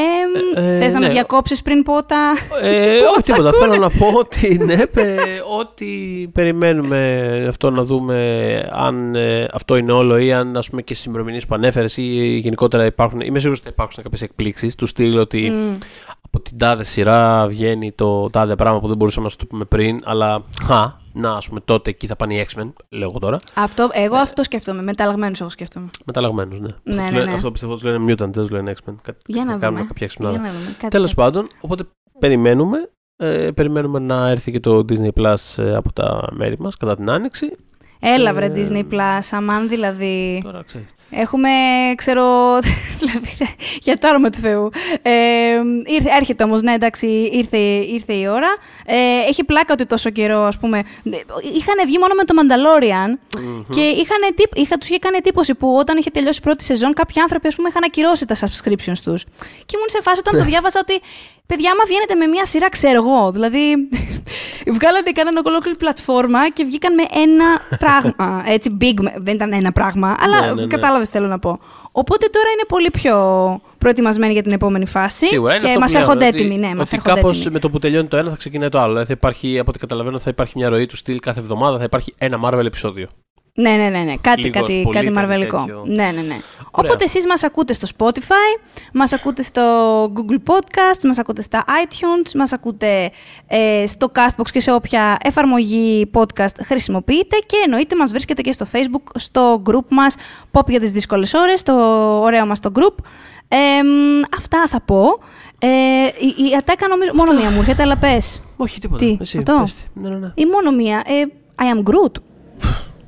Ε, θες να με ναι. διακόψεις πριν πω τα... Ε, Πώς όχι τίποτα. ακούνε. Θέλω να πω ότι ναι, πε- ότι περιμένουμε αυτό να δούμε αν ε, αυτό είναι όλο ή αν ας πούμε και στις ημερομηνίες που ανέφερες ή γενικότερα υπάρχουν. Είμαι σίγουρος ότι θα υπάρξουν κάποιες εκπλήξεις του στυλ ότι Μμ. από την τάδε σειρά βγαίνει το τάδε πράγμα που δεν μπορούσαμε να σου το πούμε πριν, αλλά χα, να ας πούμε τότε εκεί θα πάνε οι X-Men, λέω εγώ τώρα. Αυτό, εγώ αυτό σκέφτομαι. Μεταλλαγμένους εγώ σκέφτομαι. Μεταλλαγμένους, ναι. Ναι, αυτό, ναι, του λένε- ναι. αυτό πιστεύω τους λένε Mutant, δεν τους λένε X-Men. Κάτι, Για θα να κάνουμε δούμε. κάποια Για ξυπνάδα. να δούμε. Κάτι Τέλος τέτοιο. πάντων, οπότε περιμένουμε. Ε, περιμένουμε να έρθει και το Disney Plus ε, από τα μέρη μας κατά την Άνοιξη. Έλα βρε Ε, Disney Plus, αμάν δηλαδή. Τώρα ξέρεις. Έχουμε, ξέρω, δηλαδή, για το όνομα του Θεού. Ε, ήρθε, έρχεται όμως, ναι, εντάξει, ήρθε, ήρθε η ώρα. Ε, έχει πλάκα ότι τόσο καιρό, ας πούμε, είχαν βγει μόνο με το Mandalorian και είχαν, εντύπ- είχα, τους είχε κάνει εντύπωση που όταν είχε τελειώσει η πρώτη σεζόν κάποιοι άνθρωποι, ας πούμε, είχαν ακυρώσει τα subscriptions τους. Και ήμουν σε φάση όταν το διάβασα ότι, παιδιά, άμα βγαίνετε με μια σειρά, ξέρω εγώ, δηλαδή, βγάλανε κανένα ολόκληρη πλατφόρμα και βγήκαν με ένα πράγμα, έτσι, big, δεν ήταν ένα πράγμα, αλλά Ναι, ναι, ναι. Κατάλαβες θέλω να πω. Οπότε τώρα είναι πολύ πιο προετοιμασμένοι για την επόμενη φάση Σίγουρα είναι και αυτό μας που λέω, έρχονται ότι- έτοιμοι. Ναι, μας ότι έρχονται κάπως έτοιμοι. με το που τελειώνει το ένα θα ξεκινάει το άλλο. Δηλαδή θα υπάρχει, από ό,τι καταλαβαίνω, θα υπάρχει μια ροή του στυλ κάθε εβδομάδα, θα υπάρχει ένα Marvel επεισόδιο. Ναι, ναι, ναι, ναι. Κάτι, Λίγος, κάτι, πολύ, κάτι κάτι μαρβελικό. τέτοιο. Ναι, ναι, ναι. Οπότε εσείς μας ακούτε στο Spotify, μας ακούτε στο Google Podcast, μας ακούτε στα iTunes, μας ακούτε ε, στο Castbox και σε όποια εφαρμογή podcast χρησιμοποιείτε και εννοείται μας βρίσκεται και στο Facebook, στο group μας Pop για τις δύσκολες ώρες, το ωραίο μας το group. Ε, μ, αυτά θα πω. Ε, η, η ατάκα νομίζω μόνο μία μου έρχεται, αλλά πες. Όχι, τίποτα. Τι, Εσύ, αυτό; πες τη. Ναι, ναι, ναι. Ή μόνο μία. Ε, I am Groot.